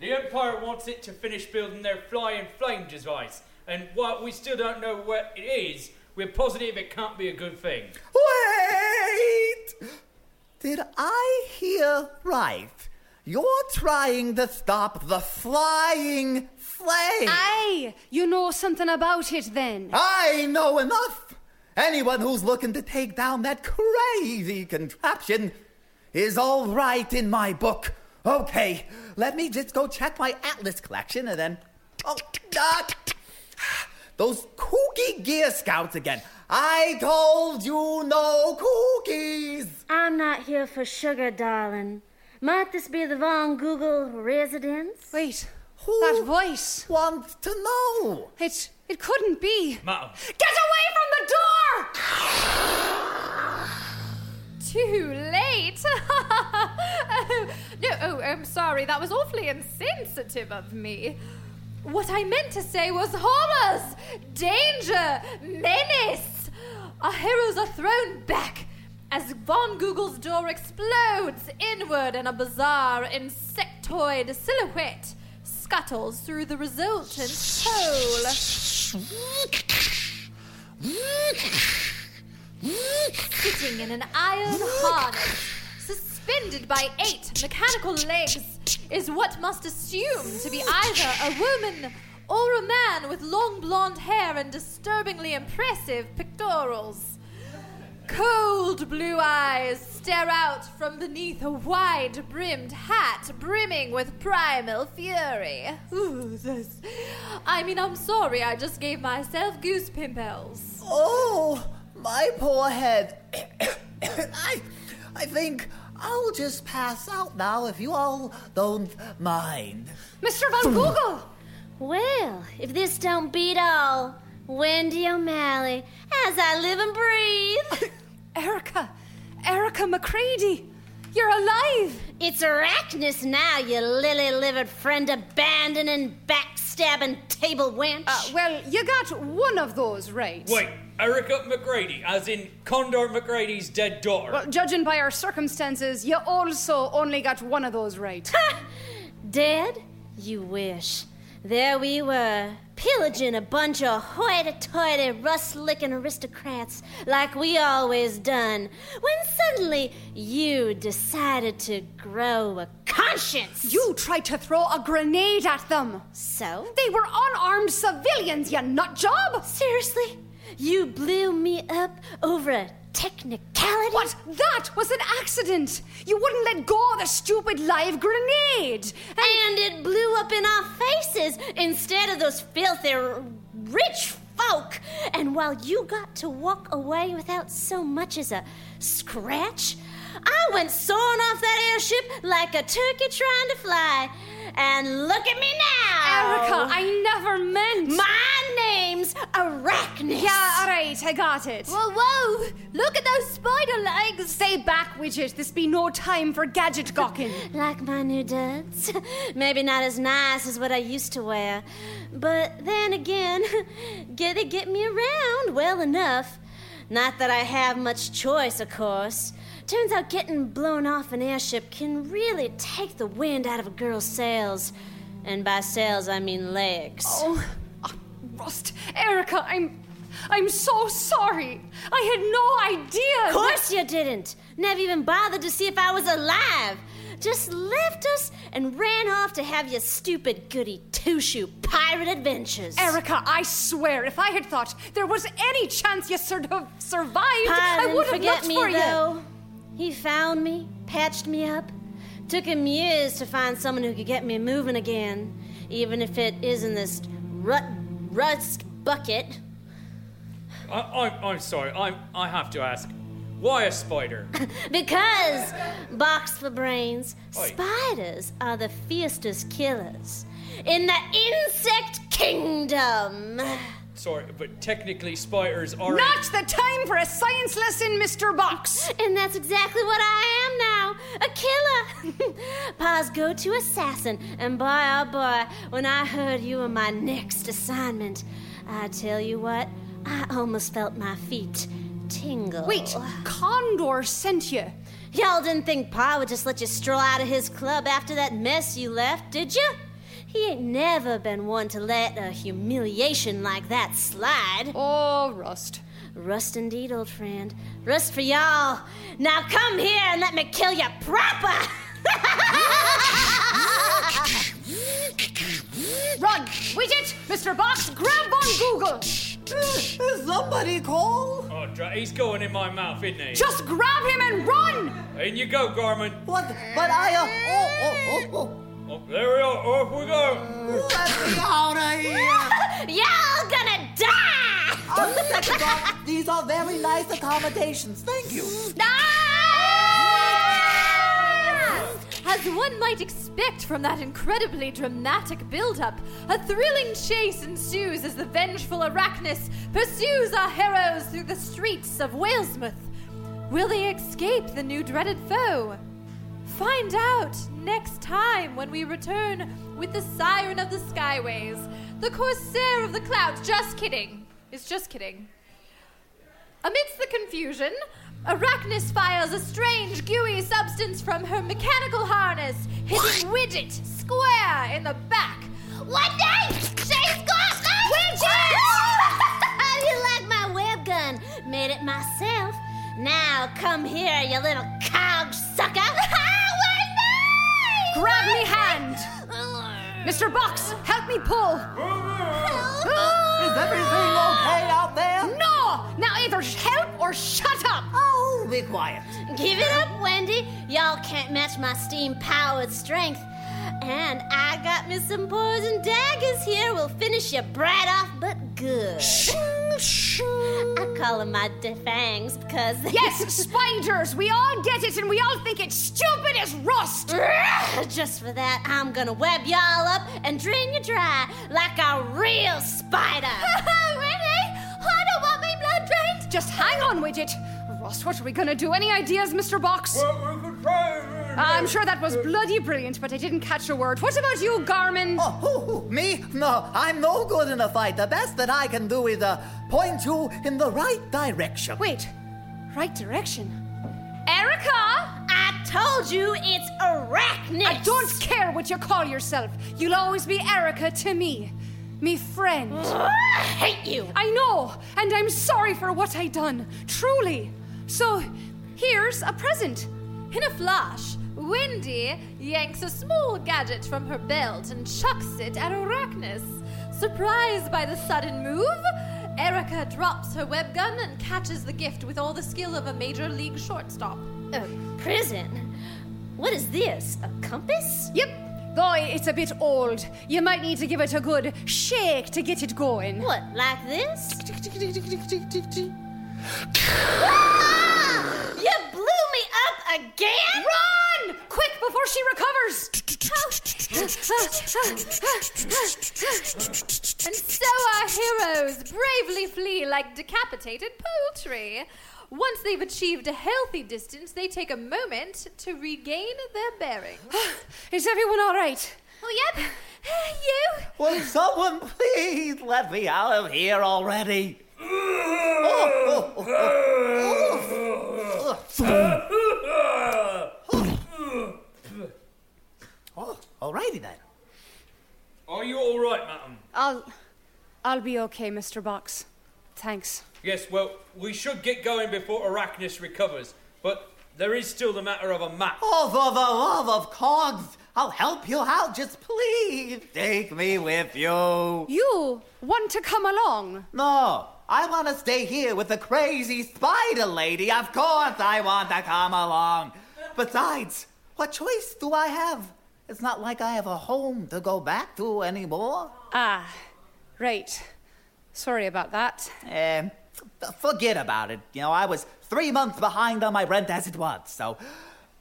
[SPEAKER 12] The Empire wants it to finish building their flying flame device, and while we still don't know what it is, we're positive it can't be a good thing.
[SPEAKER 7] Wait! Did I hear right? You're trying to stop the flying flame.
[SPEAKER 8] Aye, you know something about it then.
[SPEAKER 7] I know enough. Anyone who's looking to take down that crazy contraption is all right in my book. Okay, let me just go check my atlas collection and then. Oh, ah, those kooky gear scouts again. I told you no cookies.
[SPEAKER 9] I'm not here for sugar, darling. Might this be the Von Google residence?
[SPEAKER 8] Wait,
[SPEAKER 7] Who
[SPEAKER 8] that voice.
[SPEAKER 7] wants to know?
[SPEAKER 8] It it couldn't be. Get away from the door!
[SPEAKER 4] Too late. no, oh, I'm sorry. That was awfully insensitive of me. What I meant to say was horrors, danger, menace. Our heroes are thrown back as Von Google's door explodes inward and a bizarre insectoid silhouette scuttles through the resultant hole. Sitting in an iron harness, suspended by eight mechanical legs, is what must assume to be either a woman or a man with long blonde hair and disturbingly impressive pectorals. Cold blue eyes stare out from beneath a wide brimmed hat brimming with primal fury. Ooh, this. I mean, I'm sorry, I just gave myself goose pimples.
[SPEAKER 7] Oh, my poor head. I, I think I'll just pass out now if you all don't mind.
[SPEAKER 8] Mr. Von Google!
[SPEAKER 9] Well, if this don't beat all, Wendy O'Malley, as I live and breathe.
[SPEAKER 8] Erica, Erica McCready, you're alive!
[SPEAKER 9] It's Arachnus now, you lily-livered friend abandoning, backstabbing table wench.
[SPEAKER 8] Uh, well, you got one of those right.
[SPEAKER 12] wait, Erica McGrady, as in Condor McGrady's dead daughter.
[SPEAKER 8] Well, judging by our circumstances, you also only got one of those right.
[SPEAKER 9] Dead? You wish. There we were, pillaging a bunch of hoity-toity, rust-licking aristocrats like we always done, when suddenly you decided to grow a conscience.
[SPEAKER 8] You tried to throw a grenade at them.
[SPEAKER 9] So?
[SPEAKER 8] They were unarmed civilians, you nut job!
[SPEAKER 9] Seriously? You blew me up over a technicality?
[SPEAKER 8] What? That was an accident! You wouldn't let go of the stupid live grenade!
[SPEAKER 9] And it blew up in our faces instead of those filthy rich folk. And while you got to walk away without so much as a scratch, I went soaring off that airship like a turkey trying to fly. And look at me now!
[SPEAKER 8] Erica, I never meant.
[SPEAKER 9] My name's Arachnus.
[SPEAKER 8] Yeah, all right, I got it.
[SPEAKER 4] Whoa, whoa! Look at those spider legs!
[SPEAKER 8] Stay back, Widget. This be no time for gadget gawking.
[SPEAKER 9] like my new duds. Maybe not as nice as what I used to wear. But then again, get it get me around well enough. Not that I have much choice, of course. Turns out getting blown off an airship can really take the wind out of a girl's sails. And by sails, I mean legs.
[SPEAKER 8] Oh, oh, Rust. Erica, I'm. I'm so sorry. I had no idea.
[SPEAKER 9] Of course you didn't. Never even bothered to see if I was alive. Just left us and ran off to have your stupid goody two shoe pirate adventures.
[SPEAKER 8] Erica, I swear, if I had thought there was any chance you sort of survived, I would have looked
[SPEAKER 9] me,
[SPEAKER 8] for you.
[SPEAKER 9] though. He found me, patched me up. Took him years to find someone who could get me moving again, even if it isn't this rut, rust bucket.
[SPEAKER 12] I, I'm, I'm sorry. I'm, I have to ask. Why a spider?
[SPEAKER 9] Because, box for brains,
[SPEAKER 12] Oi.
[SPEAKER 9] spiders are the fiercest killers in the insect kingdom.
[SPEAKER 12] Sorry, but technically spiders are.
[SPEAKER 8] Not the time for a science lesson, Mr. Box.
[SPEAKER 9] And that's exactly what I am now a killer. Pa's go to assassin. And boy, oh boy, when I heard you were my next assignment, I tell you what, I almost felt my feet tingle.
[SPEAKER 8] Wait, Condor sent you.
[SPEAKER 9] Y'all didn't think Pa would just let you stroll out of his club after that mess you left, did you? He ain't never been one to let a humiliation like that slide.
[SPEAKER 8] Oh, Rust.
[SPEAKER 9] Rust indeed, old friend. Rust for y'all. Now come here and let me kill you proper!
[SPEAKER 8] Run! Widget! Mr. Box, grab on Google!
[SPEAKER 7] Somebody call?
[SPEAKER 12] Oh, dra- he's going in my mouth, isn't he?
[SPEAKER 8] Just grab him and run!
[SPEAKER 12] In you go, Garmin.
[SPEAKER 7] What? But I, uh, oh, oh, oh, oh.
[SPEAKER 12] Oh, there we are. Off we go.
[SPEAKER 7] Let me out of here.
[SPEAKER 9] Y'all gonna die!
[SPEAKER 7] Oh, On the these are very nice accommodations. Thank you.
[SPEAKER 4] As one might expect from that incredibly dramatic build-up, a thrilling chase ensues as the vengeful Arachnus pursues our heroes through the streets of Walesmouth. Will they escape the new dreaded foe? Find out next time when we return with the Siren of the Skyways, the Corsair of the Clouds. Just kidding. It's just kidding. Amidst the confusion, Arachnus fires a strange, gooey substance from her mechanical harness, hitting Widget square in the back.
[SPEAKER 9] One day, she's got my
[SPEAKER 4] Widget!
[SPEAKER 9] How do you like my web gun? Made it myself. Now come here, you little
[SPEAKER 8] Grab me hand! Mr. Box, help me pull!
[SPEAKER 7] Is everything okay out there?
[SPEAKER 8] No! Now either help or shut up!
[SPEAKER 7] Oh, be quiet.
[SPEAKER 9] Give it up, Wendy. Y'all can't match my steam-powered strength. And I got me some poison daggers here. We'll finish your brat off, but good. I call them my defangs because they
[SPEAKER 8] Yes, spiders! We all get it and we all think it's stupid as rust!
[SPEAKER 9] Just for that, I'm gonna web y'all up and drain you dry like a real spider.
[SPEAKER 4] Wendy, I don't want my blood drained.
[SPEAKER 8] Just hang on, Widget. Rust, what are we gonna do? Any ideas, Mr. Box?
[SPEAKER 12] Well, we could try.
[SPEAKER 8] I'm sure that was bloody brilliant, but I didn't catch a word. What about you, Garmin?
[SPEAKER 7] Oh, who, who, me? No, I'm no good in a fight. The best that I can do is uh, point you in the right direction.
[SPEAKER 8] Wait, right direction. Erica!
[SPEAKER 9] I told you it's Arachnus.
[SPEAKER 8] I don't care what you call yourself. You'll always be Erica to me. Me friend.
[SPEAKER 9] I hate you.
[SPEAKER 8] I know, and I'm sorry for what I done. Truly. So, here's a present.
[SPEAKER 4] In a flash, Wendy yanks a small gadget from her belt and chucks it at Arachnus. Surprised by the sudden move, Erica drops her web gun and catches the gift with all the skill of a major league shortstop.
[SPEAKER 9] A prison? What is this? A compass?
[SPEAKER 8] Yep. Though it's a bit old, you might need to give it a good shake to get it going.
[SPEAKER 9] What, like this? you blew me up again?
[SPEAKER 8] Run! Quick before she recovers!
[SPEAKER 4] And so our heroes bravely flee like decapitated poultry. Once they've achieved a healthy distance, they take a moment to regain their bearings.
[SPEAKER 8] Is everyone all right?
[SPEAKER 4] Oh, yep. You?
[SPEAKER 7] Will someone please let me out of here already? Oh, oh, oh, oh. Oh, alrighty then.
[SPEAKER 12] Are you all right, madam?
[SPEAKER 8] I'll. I'll be okay, Mr. Box. Thanks.
[SPEAKER 12] Yes, well, we should get going before Arachnus recovers, but there is still the matter of a map.
[SPEAKER 7] Oh, for the love of cogs, I'll help you out. Just please take me with you.
[SPEAKER 8] You want to come along?
[SPEAKER 7] No, I want to stay here with the crazy spider lady. Of course, I want to come along. Besides, what choice do I have? It's not like I have a home to go back to anymore.
[SPEAKER 8] Ah, right. Sorry about that.
[SPEAKER 7] Eh, forget about it. You know, I was three months behind on my rent as it was, so.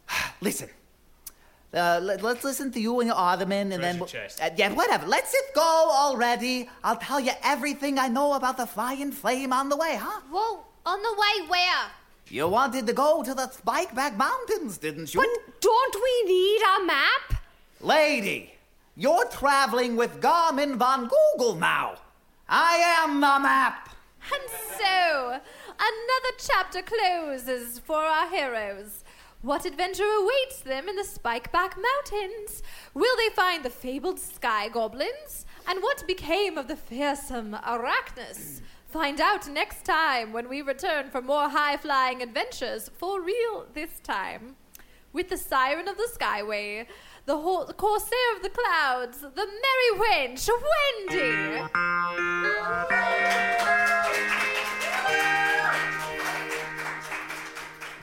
[SPEAKER 7] Listen. Uh, let, us listen to you and your ottoman, and then.
[SPEAKER 12] Chest.
[SPEAKER 7] Uh, yeah, whatever. Let's it go already. I'll tell you everything I know about the flying flame on the way, huh?
[SPEAKER 4] Whoa, on the way where?
[SPEAKER 7] You wanted to go to the Spikeback Mountains, didn't you?
[SPEAKER 8] But don't we need a map?
[SPEAKER 7] Lady, you're traveling with Garmin von Google now. I am the map.
[SPEAKER 4] And so, another chapter closes for our heroes. What adventure awaits them in the Spikeback Mountains? Will they find the fabled sky goblins? And what became of the fearsome Arachnus? Find out next time when we return for more high flying adventures, for real this time. With the siren of the Skyway, the, ho- the corsair of the clouds, the merry wench, Wendy!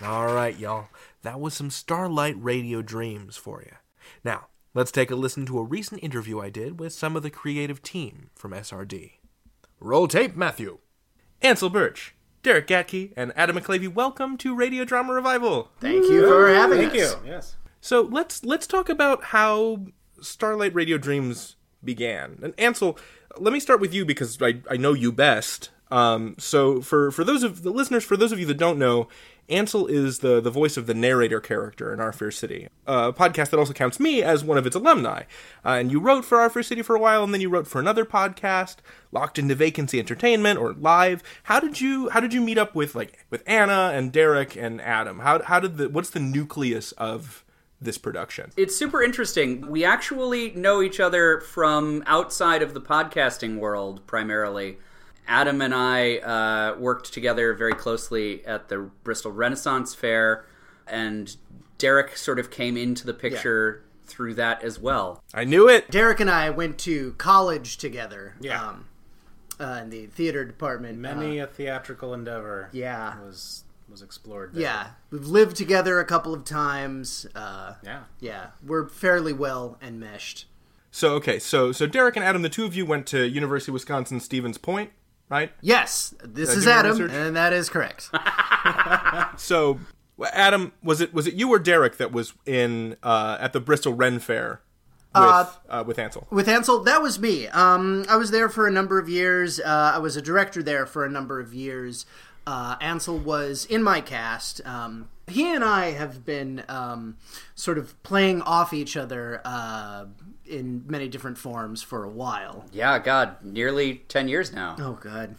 [SPEAKER 2] All right, y'all. That was some Starlight Radio Dreams for you. Now, let's take a listen to a recent interview I did with some of the creative team from SRD. Roll tape, Matthew. Ansel Burch, Derek Gaetke, and Adam McClavey, welcome to Radio Drama Revival.
[SPEAKER 13] Thank you for having
[SPEAKER 10] Thank
[SPEAKER 13] us.
[SPEAKER 10] you. Yes.
[SPEAKER 2] So let's let's talk about how Starlight Radio Dreams began. And Ansel, let me start with you because I, I know you best. Um, so for for those of the listeners, for those of you that don't know, Ansel is the the voice of the narrator character in Our Fair City, a podcast that also counts me as one of its alumni. Uh, and you wrote for Our Fair City for a while, and then you wrote for another podcast, Locked into Vacancy Entertainment or Live. How did you how did you meet up with like with Anna and Derek and Adam? How how did the what's the nucleus of this production?
[SPEAKER 3] It's super interesting. We actually know each other from outside of the podcasting world primarily. Adam and I uh, worked together very closely at the Bristol Renaissance Fair, and Derek sort of came into the picture through that as well.
[SPEAKER 2] I knew it.
[SPEAKER 13] Derek and I went to college together.
[SPEAKER 10] Yeah.
[SPEAKER 13] Um, uh, in the theater department.
[SPEAKER 10] Many
[SPEAKER 13] Uh,
[SPEAKER 10] a theatrical endeavor.
[SPEAKER 13] Yeah.
[SPEAKER 10] Was was explored. There.
[SPEAKER 13] yeah, we've lived together a couple of times. Uh,
[SPEAKER 10] Yeah.
[SPEAKER 13] yeah, we're fairly well enmeshed.
[SPEAKER 2] So okay, so so Derek and Adam, the two of you went to University of Wisconsin Stevens Point, right?
[SPEAKER 13] Yes, this
[SPEAKER 2] Did
[SPEAKER 13] is Adam,
[SPEAKER 2] research?
[SPEAKER 13] and that is correct.
[SPEAKER 2] So Adam, was it was it you or Derek that was in uh, at the Bristol Ren Fair with
[SPEAKER 13] Uh,
[SPEAKER 2] uh, with Ansel?
[SPEAKER 13] With Ansel, that was me. Um, I was there for a number of years. Uh, I was a director there for a number of years. Uh, Ansel was in my cast. Um, he and I have been um, sort of playing off each other uh, in many different forms for a while.
[SPEAKER 3] Yeah, God, nearly 10 years now.
[SPEAKER 13] Oh, God.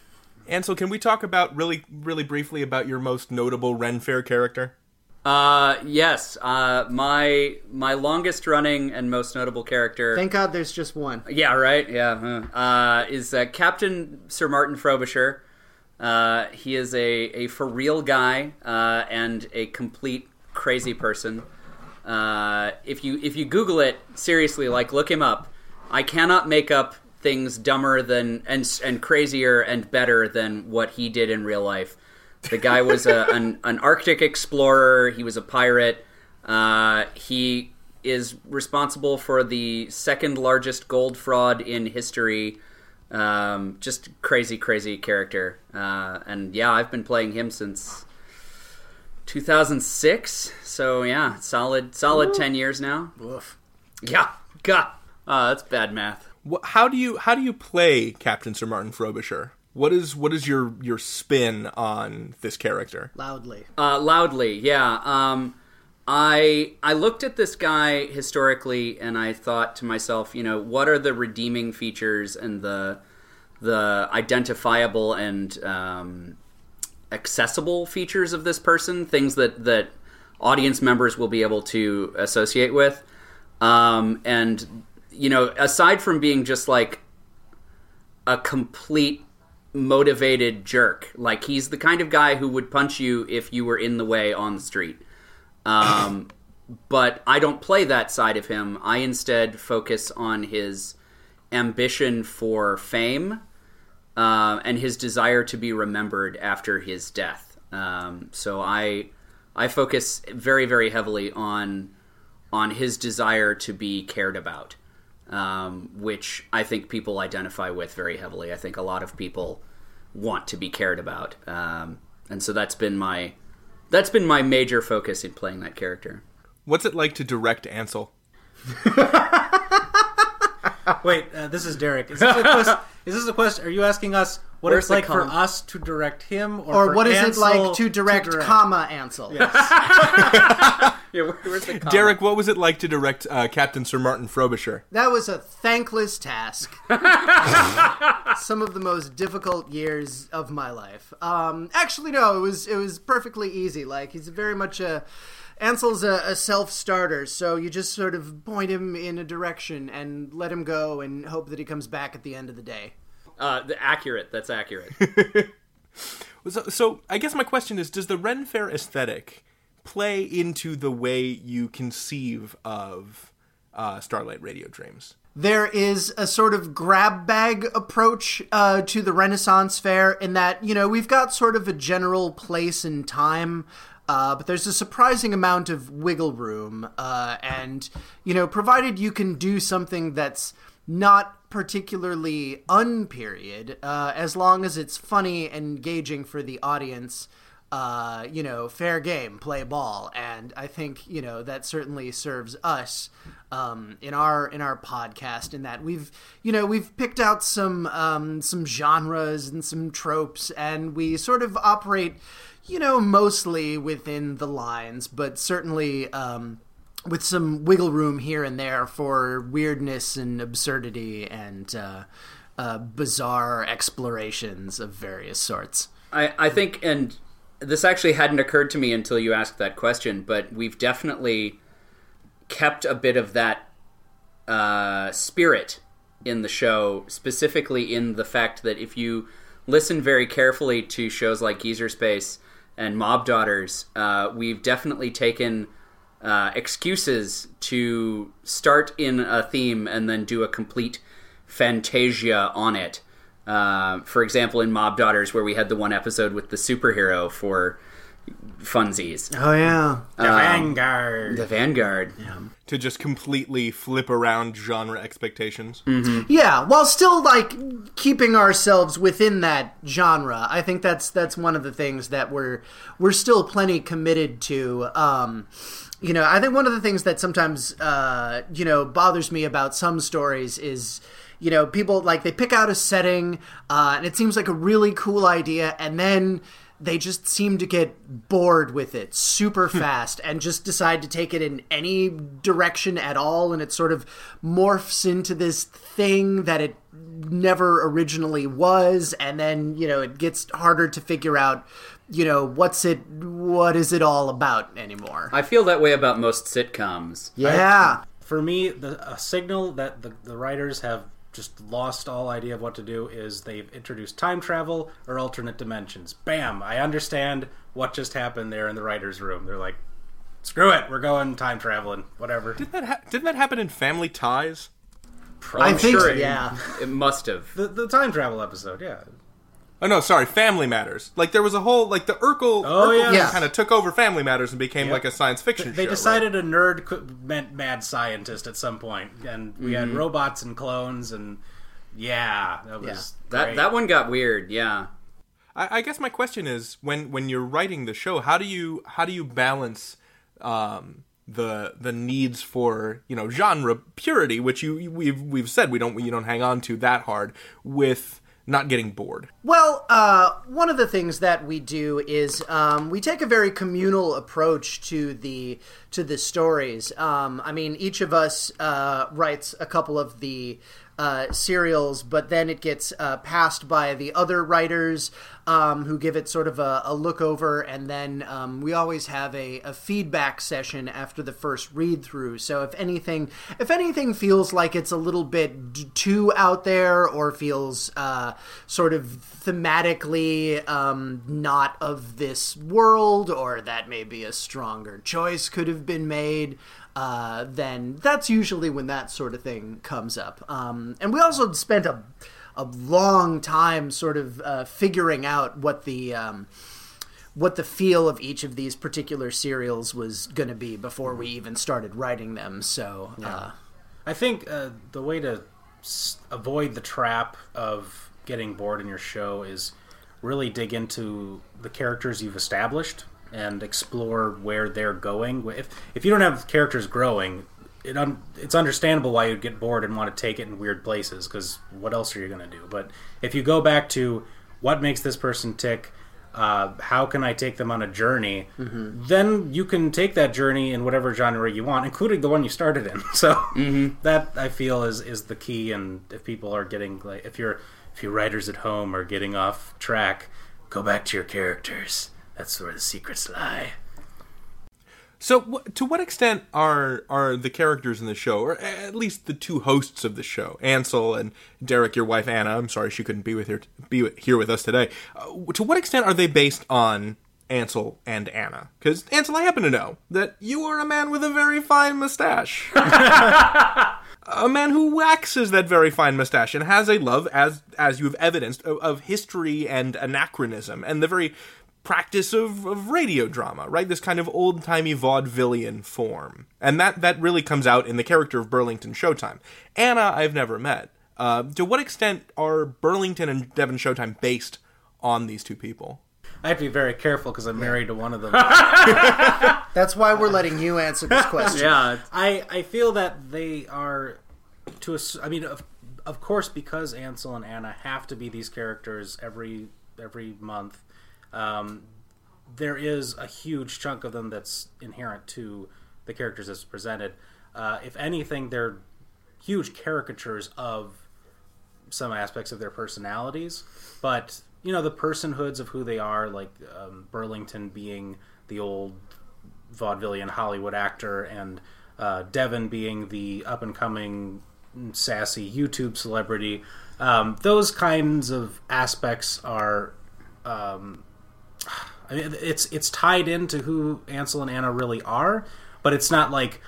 [SPEAKER 2] Ansel, can we talk about really really briefly about your most notable Ren Fair character?
[SPEAKER 3] Uh, yes, uh, my my longest running and most notable character.
[SPEAKER 13] Thank God there's just one.
[SPEAKER 3] Yeah, right. Yeah, uh, is uh, Captain Sir Martin Frobisher. Uh, he is a, a for real guy uh, and a complete crazy person. Uh, if you if you Google it seriously, like look him up, I cannot make up things dumber than and and crazier and better than what he did in real life. The guy was a, an an Arctic explorer. He was a pirate. Uh, he is responsible for the second largest gold fraud in history. Um, just crazy, crazy character. Uh, and yeah, I've been playing him since 2006. So yeah, solid, solid
[SPEAKER 2] Ooh.
[SPEAKER 3] 10 years now.
[SPEAKER 13] Woof.
[SPEAKER 3] Yeah, God, uh, that's bad math.
[SPEAKER 2] How do you how do you play Captain Sir Martin Frobisher? What is what is your your spin on this character?
[SPEAKER 13] Loudly.
[SPEAKER 3] Uh, loudly, yeah. Um, I I looked at this guy historically, and I thought to myself, you know, what are the redeeming features and the the identifiable and um, accessible features of this person? Things that that audience members will be able to associate with. Um, and you know, aside from being just like a complete motivated jerk. Like he's the kind of guy who would punch you if you were in the way on the street. Um, but I don't play that side of him. I instead focus on his ambition for fame uh, and his desire to be remembered after his death. Um, so I I focus very very heavily on on his desire to be cared about um, which I think people identify with very heavily. I think a lot of people want to be cared about, um, and so that's been my that's been my major focus in playing that character.
[SPEAKER 2] What's it like to direct Ansel?
[SPEAKER 11] Wait, uh, this is Derek. Is this, a quest- is this a question? Are you asking us what
[SPEAKER 13] Where's
[SPEAKER 11] it's
[SPEAKER 13] the
[SPEAKER 11] like for
[SPEAKER 13] com-
[SPEAKER 11] us to direct him, or,
[SPEAKER 13] Or
[SPEAKER 11] for
[SPEAKER 13] what is it
[SPEAKER 11] Ansel
[SPEAKER 13] like to direct, comma Ansel?
[SPEAKER 3] yeah, where's the
[SPEAKER 2] Derek, what was it like to direct uh, Captain Sir Martin Frobisher?
[SPEAKER 13] That was a thankless task. Some of the most difficult years of my life. Um, actually, no, it was it was perfectly easy. Like he's very much a Ansel's a, a self starter, so you just sort of point him in a direction and let him go, and hope that he comes back at the end of the day.
[SPEAKER 3] Uh, the, accurate. That's accurate.
[SPEAKER 2] So, so I guess my question is: Does the Ren Fair aesthetic play into the way you conceive of uh, Starlight Radio Dreams?
[SPEAKER 13] There is a sort of grab bag approach uh, to the Renaissance Fair in that, you know, we've got sort of a general place and time, uh, but there's a surprising amount of wiggle room. Uh, and, you know, provided you can do something that's not particularly unperiod, uh, as long as it's funny and engaging for the audience uh, you know, fair game, play ball, and I think you know that certainly serves us um, in our in our podcast. In that we've you know we've picked out some um, some genres and some tropes, and we sort of operate, you know, mostly within the lines, but certainly. Um, with some wiggle room here and there for weirdness and absurdity and uh, uh, bizarre explorations of various sorts.
[SPEAKER 3] I, I think, and this actually hadn't occurred to me until you asked that question, but we've definitely kept a bit of that uh, spirit in the show, specifically in the fact that if you listen very carefully to shows like Geezer Space and Mob Daughters, uh, we've definitely taken uh, excuses to start in a theme and then do a complete fantasia on it. Uh, for example, in Mob Daughters, where we had the one episode with the superhero for funsies.
[SPEAKER 13] Oh yeah,
[SPEAKER 11] The
[SPEAKER 3] Um,
[SPEAKER 11] Vanguard.
[SPEAKER 3] The Vanguard.
[SPEAKER 2] To just completely flip around genre expectations.
[SPEAKER 13] Yeah, while still like keeping ourselves within that genre. I think that's that's one of the things that we're we're still plenty committed to. Um, you know, I think one of the things that sometimes uh, you know bothers me about some stories is you know people like they pick out a setting uh, and it seems like a really cool idea and then they just seem to get bored with it super hmm. fast and just decide to take it in any direction at all and it sort of morphs into this thing that it never originally was and then you know it gets harder to figure out you know what's it what is it all about anymore.
[SPEAKER 3] I feel that way about most sitcoms.
[SPEAKER 13] yeah.
[SPEAKER 11] For me, the a signal that the, the writers have just lost all idea of what to do is they've introduced time travel or alternate dimensions. Bam! I understand what just happened there in the writers' room. They're like, "Screw it, we're going time traveling, whatever."
[SPEAKER 2] Did that ha- didn't that happen in Family Ties?
[SPEAKER 3] I'm
[SPEAKER 11] think
[SPEAKER 3] sure
[SPEAKER 11] so,
[SPEAKER 3] it,
[SPEAKER 11] yeah.
[SPEAKER 3] it must have.
[SPEAKER 11] The, the time travel episode, yeah.
[SPEAKER 2] Oh no, sorry, Family Matters. Like there was a whole like the Urkel,
[SPEAKER 11] Oh,
[SPEAKER 2] Urkel
[SPEAKER 11] yeah. Yeah.
[SPEAKER 2] kind of took over Family Matters and became
[SPEAKER 11] Yep.
[SPEAKER 2] like a science fiction
[SPEAKER 11] They
[SPEAKER 2] show.
[SPEAKER 11] decided a nerd could, meant mad scientist at some point, and we had
[SPEAKER 3] Mhm.
[SPEAKER 11] robots and clones, and yeah, that was
[SPEAKER 3] That that one got weird. Yeah.
[SPEAKER 2] I, I guess my question is when when you're writing the show, how do you how do you balance um, the the needs for you know genre purity, which you we've we've said we don't you don't hang on to that hard, with not getting bored.
[SPEAKER 13] Well, uh, one of the things that we do is um, we take a very communal approach to the to the stories. Um, I mean, each of us uh, writes a couple of the uh, serials, but then it gets uh, passed by the other writers um, who give it sort of a, a look over, and then um, we always have a, a feedback session after the first read through. So if anything, if anything feels like it's a little bit d- too out there or feels uh, sort of thematically um, not of this world, or that maybe a stronger choice could have been made. Uh, then that's usually when that sort of thing comes up. Um, and we also spent a a long time sort of uh, figuring out what the um, what the feel of each of these particular serials was going to be before we even started writing them. So uh,
[SPEAKER 11] I think uh, the way to s- avoid the trap of getting bored in your show is really dig into the characters you've established and explore where they're going. If if you don't have characters growing, it un- it's understandable why you'd get bored and want to take it in weird places because what else are you going to do? But if you go back to what makes this person tick, uh, how can I take them on a journey? Then you can take that journey in whatever genre you want, including the one you started in. So that I feel is is the key. And if people are getting like, if you're if you writers at home are getting off track, go back to your characters. That's where the secrets lie.
[SPEAKER 2] So, to what extent are are the characters in the show, or at least the two hosts of the show, Ansel and Derek, your wife Anna? I'm sorry she couldn't be with here be with- here with us today. Uh, to what extent are they based on Ansel and Anna? Because Ansel, I happen to know that you are a man with a very fine mustache, a man who waxes that very fine mustache and has a love, as as you have evidenced, of, of history and anachronism and the very practice of, of radio drama, right? This kind of old timey vaudevillian form. And that, that really comes out in the character of Burlington Showtime. Anna, I've never met. Uh, to what extent are Burlington and Devin Showtime based on these two people?
[SPEAKER 11] I have to be very careful because I'm married to one of them.
[SPEAKER 13] that's why we're letting you answer this question.
[SPEAKER 11] yeah, I I feel that they are to a, I mean, of, of course, because Ansel and Anna have to be these characters every every month. Um, there is a huge chunk of them that's inherent to the characters as presented. Uh, if anything, they're huge caricatures of some aspects of their personalities, but you know the personhoods of who they are, like um, Burlington being the old vaudevillian Hollywood actor, and uh, Devin being the up and coming sassy YouTube celebrity. Um, those kinds of aspects are. Um, I mean, it's it's tied into who Ansel and Anna really are, but it's not like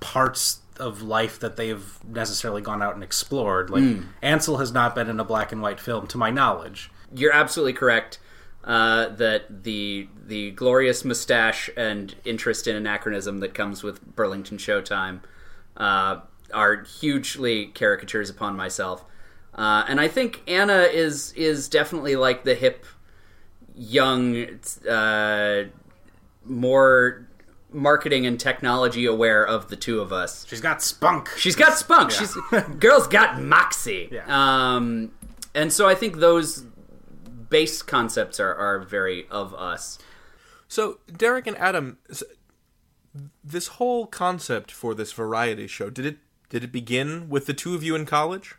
[SPEAKER 11] parts of life that they've necessarily gone out and explored. Like
[SPEAKER 3] Mm.
[SPEAKER 11] Ansel has not been in a black and white film, to my knowledge.
[SPEAKER 3] You're absolutely correct uh, that the the glorious mustache and interest in anachronism that comes with Burlington Showtime uh, are hugely caricatures upon myself. Uh, and I think Anna is is definitely like the hip, young, uh, more marketing and technology aware of the two of us.
[SPEAKER 11] She's got spunk.
[SPEAKER 3] She's got spunk.
[SPEAKER 11] Yeah.
[SPEAKER 3] She's girl's got moxie. Um, and so I think those base concepts are, are very of us.
[SPEAKER 2] So, Derek and Adam, this whole concept for this variety show did it did it begin with the two of you in college?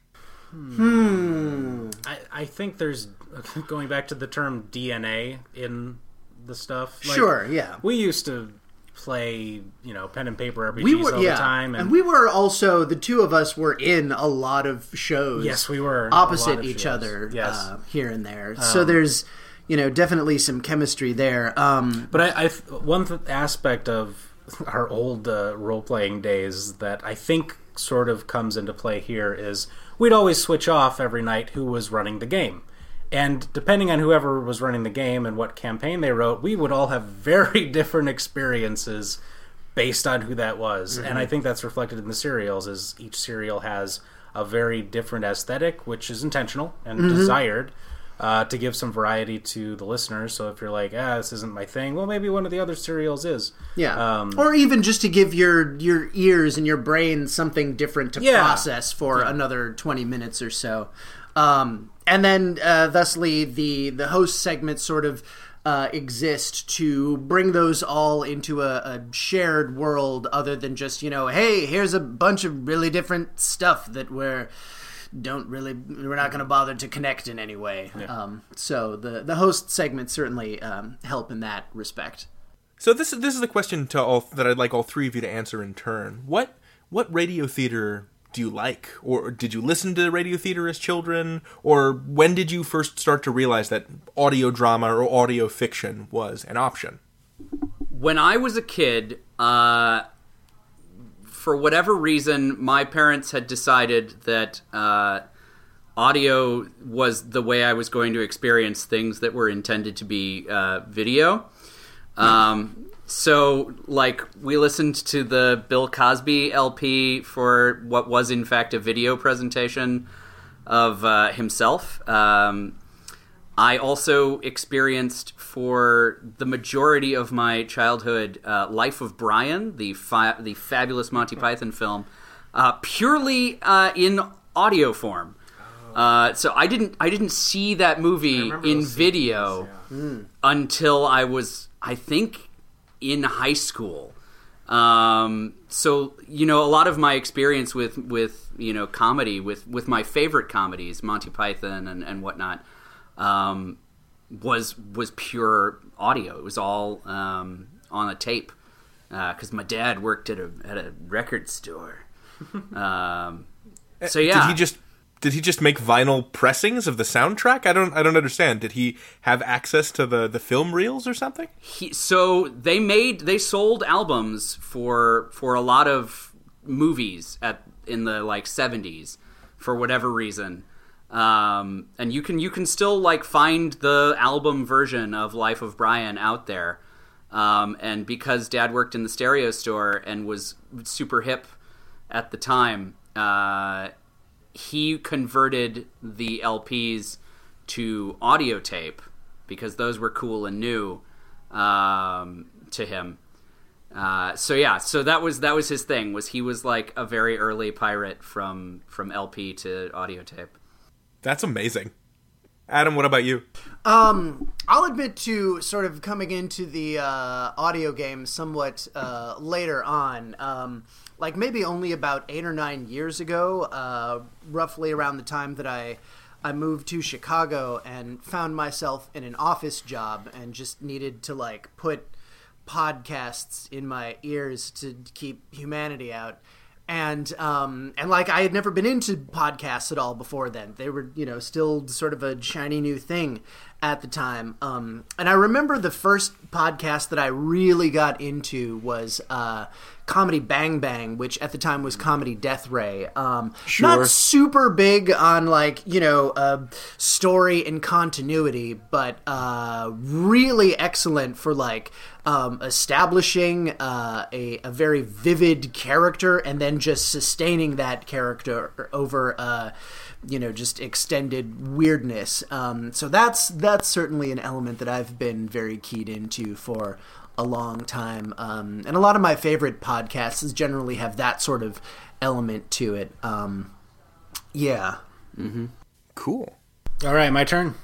[SPEAKER 11] Hmm. I, I think there's going back to the term DNA in the stuff. like,
[SPEAKER 13] Sure, yeah.
[SPEAKER 11] We used to play, you know, pen and paper RPGs
[SPEAKER 13] we were
[SPEAKER 11] all
[SPEAKER 13] yeah,
[SPEAKER 11] the time,
[SPEAKER 13] and, we were also the two of us were in a lot of shows.
[SPEAKER 11] Yes, we were
[SPEAKER 13] opposite each
[SPEAKER 11] shows.
[SPEAKER 13] other.
[SPEAKER 11] Yes.
[SPEAKER 13] uh, here and there. so
[SPEAKER 11] Um,
[SPEAKER 13] there's you know definitely some chemistry there. Um,
[SPEAKER 11] But I, I one th- aspect of our old uh, role playing days that I think sort of comes into play here is we'd always switch off every night who was running the game, and depending on whoever was running the game and what campaign they wrote, we would all have very different experiences based on who that was.
[SPEAKER 13] Mhm.
[SPEAKER 11] And I think that's reflected in the serials is each serial has a very different aesthetic, which is intentional and
[SPEAKER 13] Mhm.
[SPEAKER 11] desired. Uh, to give some variety to the listeners, so if you're like, ah, this isn't my thing, well, maybe one of the other serials is.
[SPEAKER 13] Yeah.
[SPEAKER 11] Um,
[SPEAKER 13] or even just to give your your ears and your brain something different to
[SPEAKER 11] Yeah.
[SPEAKER 13] process for another 20 minutes or so. Um, and then uh, thusly the the host segments sort of uh, exist to bring those all into a, a shared world other than just, you know, hey, here's a bunch of really different stuff that we're don't really we're not going to bother to connect in any way. Um, so the the host segments certainly um, help in that respect.
[SPEAKER 2] So this is this is the question to all that I'd like all three of you to answer in turn. What what radio theater do you like, or did you listen to radio theater as children, or when did you first start to realize that audio drama or audio fiction was an option?
[SPEAKER 3] when I was a kid, uh, for whatever reason, my parents had decided that uh, audio was the way I was going to experience things that were intended to be uh, video. Um, so, like, we listened to the Bill Cosby LP for what was, in fact, a video presentation of uh, himself. Um, I also experienced for the majority of my childhood uh, Life of Brian, the fi- the fabulous Monty Python film, uh, purely uh, in audio form. Uh, so I didn't I didn't see that movie in video until I was I think in high school. Um, so you know, a lot of my experience with with you know comedy with with my favorite comedies, Monty Python and and whatnot, um, was was pure audio. It was all um, on a tape because my dad worked at a at a record store. um, so yeah,
[SPEAKER 2] Did he just did he just make vinyl pressings of the soundtrack? I don't I don't understand. Did he have access to the the film reels or something?
[SPEAKER 3] he, so they made they sold albums for for a lot of movies at in the like 70s for whatever reason um, and you can you can still like find the album version of life of brian out there um, and because dad worked in the stereo store and was super hip at the time uh, he converted the lps to audio tape because those were cool and new um, to him. Uh, so yeah, so that was that was his thing. Was he was like a very early pirate from from LP to audio tape.
[SPEAKER 2] That's amazing. Adam, what about you?
[SPEAKER 13] Um, I'll admit to sort of coming into the uh, audio game somewhat uh, later on. Um, like maybe only about eight or nine years ago, uh, roughly around the time that I I moved to Chicago and found myself in an office job and just needed to like put podcasts in my ears to keep humanity out and um and like I had never been into podcasts at all before then. They were, you know, still sort of a shiny new thing at the time. Um and I remember the first podcast that I really got into was uh Comedy Bang Bang, which at the time was Comedy Death Ray. Um
[SPEAKER 2] Sure.
[SPEAKER 13] not super big on like, you know, uh story and continuity, but uh really excellent for like um, establishing uh, a, a very vivid character and then just sustaining that character over uh, you know just extended weirdness um, so that's that's certainly an element that I've been very keyed into for a long time um, and a lot of my favorite podcasts generally have that sort of element to it um, yeah
[SPEAKER 3] mm-hmm.
[SPEAKER 2] Cool.
[SPEAKER 11] All right, my turn.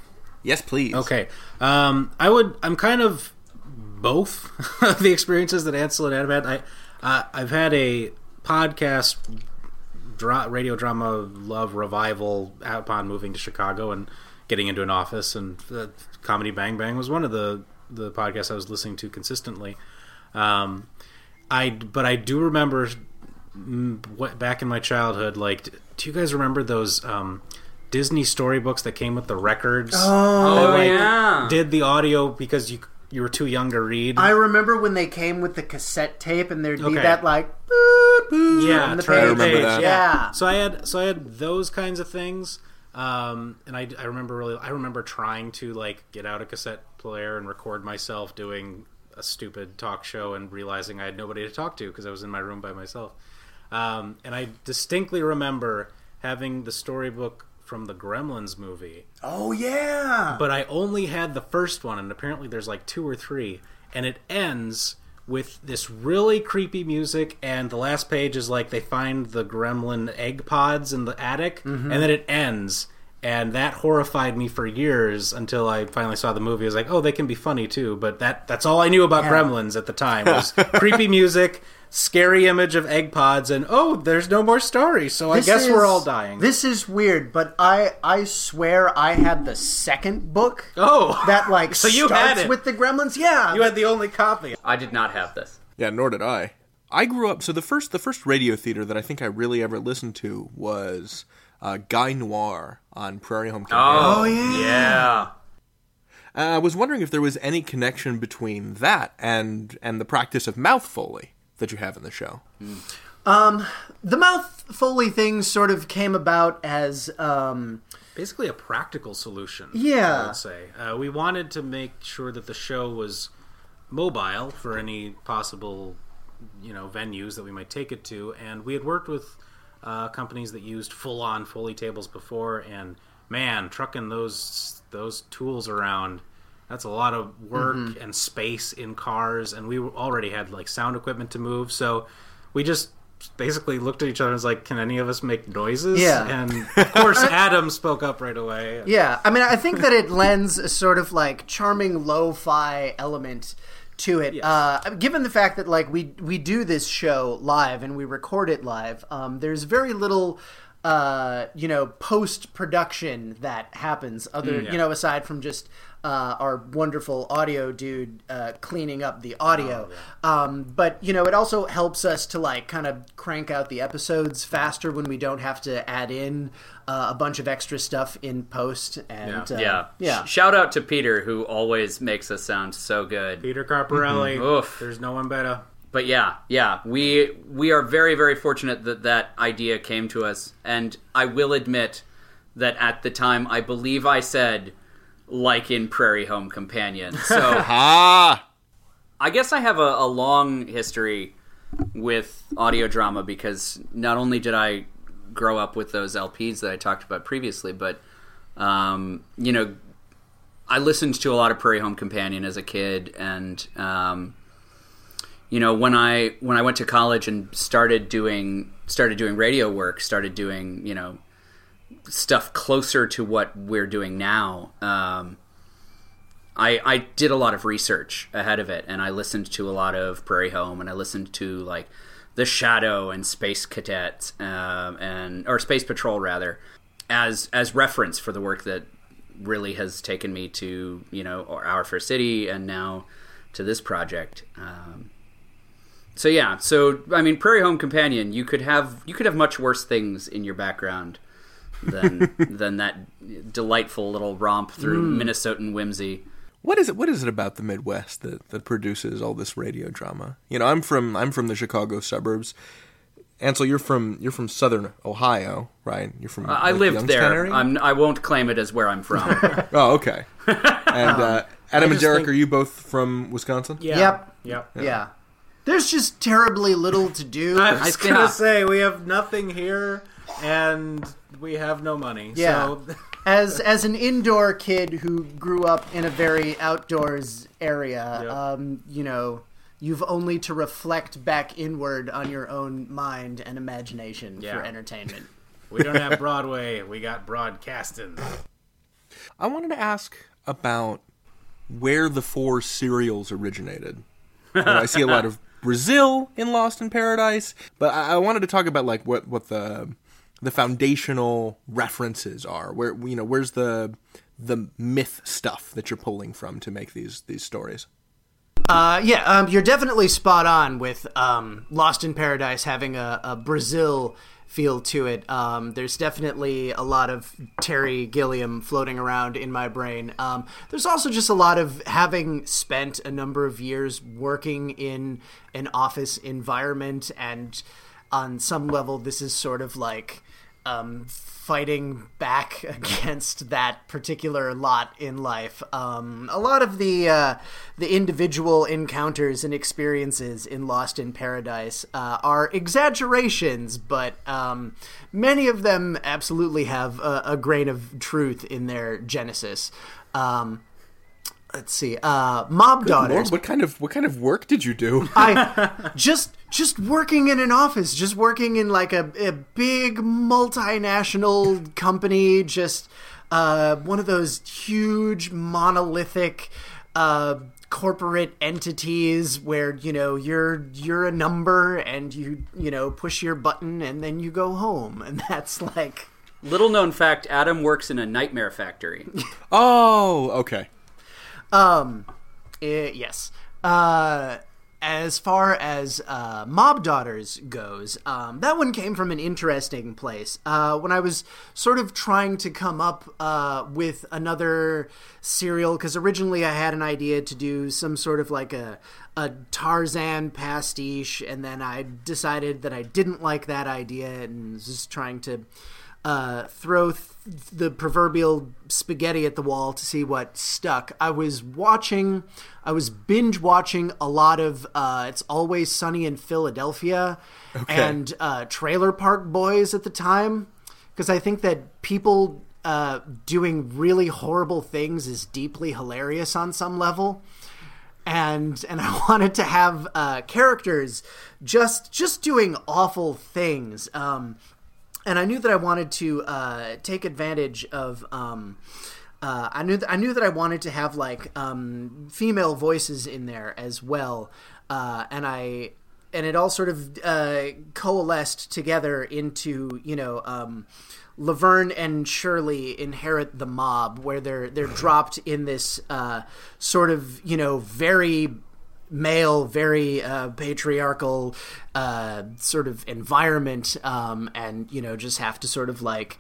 [SPEAKER 2] Yes, please.
[SPEAKER 11] Okay. Um, I would. I'm kind of both of the experiences that Ansel and Adam had. I, uh, I've had a podcast, dra- radio drama love revival upon moving to Chicago and getting into an office, and uh, Comedy Bang Bang was one of the the podcasts I was listening to consistently. Um, I but I do remember mm, what back in my childhood. Like, do you guys remember those? Um, Disney storybooks that came with the records.
[SPEAKER 13] Oh,
[SPEAKER 11] that, like,
[SPEAKER 13] yeah.
[SPEAKER 11] Did the audio because you you were too young to read.
[SPEAKER 13] I remember when they came with the cassette tape and there'd be
[SPEAKER 11] Okay.
[SPEAKER 13] that like boop, boop
[SPEAKER 11] yeah,
[SPEAKER 13] on the
[SPEAKER 11] turn
[SPEAKER 13] page.
[SPEAKER 11] the page,
[SPEAKER 13] Yeah.
[SPEAKER 11] So I had so I had those kinds of things. Um, and I, I remember really, I remember trying to like get out a cassette player and record myself doing a stupid talk show and realizing I had nobody to talk to because I was in my room by myself. Um, and I distinctly remember having the storybook from the Gremlins movie.
[SPEAKER 7] Oh yeah.
[SPEAKER 11] But I only had the first one, and apparently there's like two or three, and it ends with this really creepy music, and the last page is like they find the gremlin egg pods in the attic,
[SPEAKER 7] Mhm.
[SPEAKER 11] and then it ends. And that horrified me for years until I finally saw the movie. I was like, "Oh, they can be funny too." But that—that's all I knew about
[SPEAKER 13] Yeah.
[SPEAKER 11] Gremlins at the time was creepy music, scary image of egg pods, and oh, there's no more story. So I
[SPEAKER 13] This
[SPEAKER 11] guess we're all dying.
[SPEAKER 13] This is weird, but I I swear I had the second book.
[SPEAKER 11] Oh,
[SPEAKER 13] that like
[SPEAKER 11] So you
[SPEAKER 13] starts
[SPEAKER 11] had it.
[SPEAKER 13] with the Gremlins. Yeah,
[SPEAKER 11] you had the only copy.
[SPEAKER 3] I did not have this.
[SPEAKER 2] Yeah, nor did I. I grew up. So the first the first radio theater that I think I really ever listened to was uh, Guy Noir on Prairie Home Companion.
[SPEAKER 3] Oh, Oh, yeah. yeah.
[SPEAKER 2] Uh, I was wondering if there was any connection between that and and the practice of mouth foley that you have in the show.
[SPEAKER 13] Um, the mouth foley thing sort of came about as um,
[SPEAKER 11] basically a practical solution.
[SPEAKER 13] Yeah.
[SPEAKER 11] I would say uh, we wanted to make sure that the show was mobile for any possible, you know, venues that we might take it to, and we had worked with uh, companies that used full-on Foley tables before, and man, trucking those those tools around. That's a lot of work
[SPEAKER 13] Mhm.
[SPEAKER 11] and space in cars, and we already had like sound equipment to move, so we just basically looked at each other and was like, "Can any of us make noises?"
[SPEAKER 13] Yeah.
[SPEAKER 11] and of course Adam spoke up right away.
[SPEAKER 13] Yeah, I mean, I think that it lends a sort of like charming lo-fi element to it. Uh, given the fact that like we we do this show live and we record it live, um, there's very little. Uh, you know, post production that happens. Other,
[SPEAKER 11] Mm, yeah.
[SPEAKER 13] you know, aside from just uh, our wonderful audio dude uh, cleaning up the audio. um, but you know, it also helps us to like kind of crank out the episodes faster when we don't have to add in uh, a bunch of extra stuff in post. And uh,
[SPEAKER 3] yeah.
[SPEAKER 13] yeah.
[SPEAKER 3] Shout out to Peter who always makes us sound so good.
[SPEAKER 11] Peter Carparelli.
[SPEAKER 3] Oof.
[SPEAKER 11] There's no one better.
[SPEAKER 3] But yeah, yeah, we we are very very fortunate that that idea came to us, and I will admit that at the time I believe I said like in Prairie Home Companion. So
[SPEAKER 2] ha.
[SPEAKER 3] I guess I have a, a long history with audio drama because not only did I grow up with those LPs that I talked about previously, but um, you know, I listened to a lot of Prairie Home Companion as a kid, and um, you know, when I when I went to college and started doing started doing radio work, started doing you know stuff closer to what we're doing now. Um, I, I did a lot of research ahead of it, and I listened to a lot of Prairie Home, and I listened to like The Shadow and Space Cadet, um, and or Space Patrol rather, as as reference for the work that really has taken me to you know Our First City, and now to this project. Um, so yeah, so I mean, Prairie Home Companion, you could have you could have much worse things in your background than than that delightful little romp through
[SPEAKER 2] Mm.
[SPEAKER 3] Minnesotan whimsy.
[SPEAKER 2] What is it? What is it about the Midwest that, that produces all this radio drama? You know, I'm from I'm from the Chicago suburbs. Ansel, you're from you're from Southern Ohio, right? You're from.
[SPEAKER 3] I
[SPEAKER 2] like,
[SPEAKER 3] lived
[SPEAKER 2] Youngstown
[SPEAKER 3] there.
[SPEAKER 2] area?
[SPEAKER 3] I'm, I won't claim it as where I'm from.
[SPEAKER 2] oh, okay. And uh, Adam and
[SPEAKER 13] just
[SPEAKER 2] Derek,
[SPEAKER 13] think-
[SPEAKER 2] are you both from Wisconsin?
[SPEAKER 13] Yep. Yeah. There's just terribly little to do.
[SPEAKER 11] I was gonna say we have nothing here, and we have no money.
[SPEAKER 13] Yeah.
[SPEAKER 11] So
[SPEAKER 13] as as an indoor kid who grew up in a very outdoors area, um, you know, you've only to reflect back inward on your own mind and imagination
[SPEAKER 11] Yeah.
[SPEAKER 13] for entertainment.
[SPEAKER 11] we don't have Broadway. We got broadcasting.
[SPEAKER 2] I wanted to ask about where the four serials originated. You I see a lot of Brazil in Lost in Paradise, but I, I wanted to talk about like what what the the foundational references are. Where you know where's the the myth stuff that you're pulling from to make these these stories.
[SPEAKER 13] Uh, yeah, um, you're definitely spot on with um, Lost in Paradise having a, a Brazil feel to it. Um, there's definitely a lot of Terry Gilliam floating around in my brain. Um, there's also just a lot of having spent a number of years working in an office environment, and on some level, this is sort of like um, fighting back against that particular lot in life. Um, a lot of the uh, the individual encounters and experiences in Lost in Paradise uh, are exaggerations, but um, many of them absolutely have a, a grain of truth in their genesis. Um, let's see, uh, Mob
[SPEAKER 2] Good
[SPEAKER 13] Daughters.
[SPEAKER 2] Lord, what kind of what kind of work did you do?
[SPEAKER 13] I just just working in an office, just working in like a, a big multinational company, just uh, one of those huge monolithic uh, corporate entities where you know you're you're a number and you you know push your button and then you go home and that's like
[SPEAKER 3] Little known fact: Adam works in a nightmare factory.
[SPEAKER 2] oh, okay.
[SPEAKER 13] Um, eh, yes. Uh, as far as uh, Mob Daughters goes, um, that one came from an interesting place. Uh, when I was sort of trying to come up uh, with another serial, because originally I had an idea to do some sort of like a a Tarzan pastiche, and then I decided that I didn't like that idea and was just trying to uh, throw th- the proverbial spaghetti at the wall to see what stuck. I was watching, I was binge watching a lot of uh, It's Always Sunny in Philadelphia
[SPEAKER 2] Okay.
[SPEAKER 13] and uh, Trailer Park Boys at the time because I think that people uh, doing really horrible things is deeply hilarious on some level and and I wanted to have uh, characters just just doing awful things. Um, and I knew that I wanted to uh, take advantage of. Um, uh, I knew th- I knew that I wanted to have like um, female voices in there as well, uh, and I and it all sort of uh, coalesced together into you know um, Laverne and Shirley inherit the mob, where they're they're dropped in this uh, sort of you know very male, very uh, patriarchal uh, sort of environment, um, and you know just have to sort of like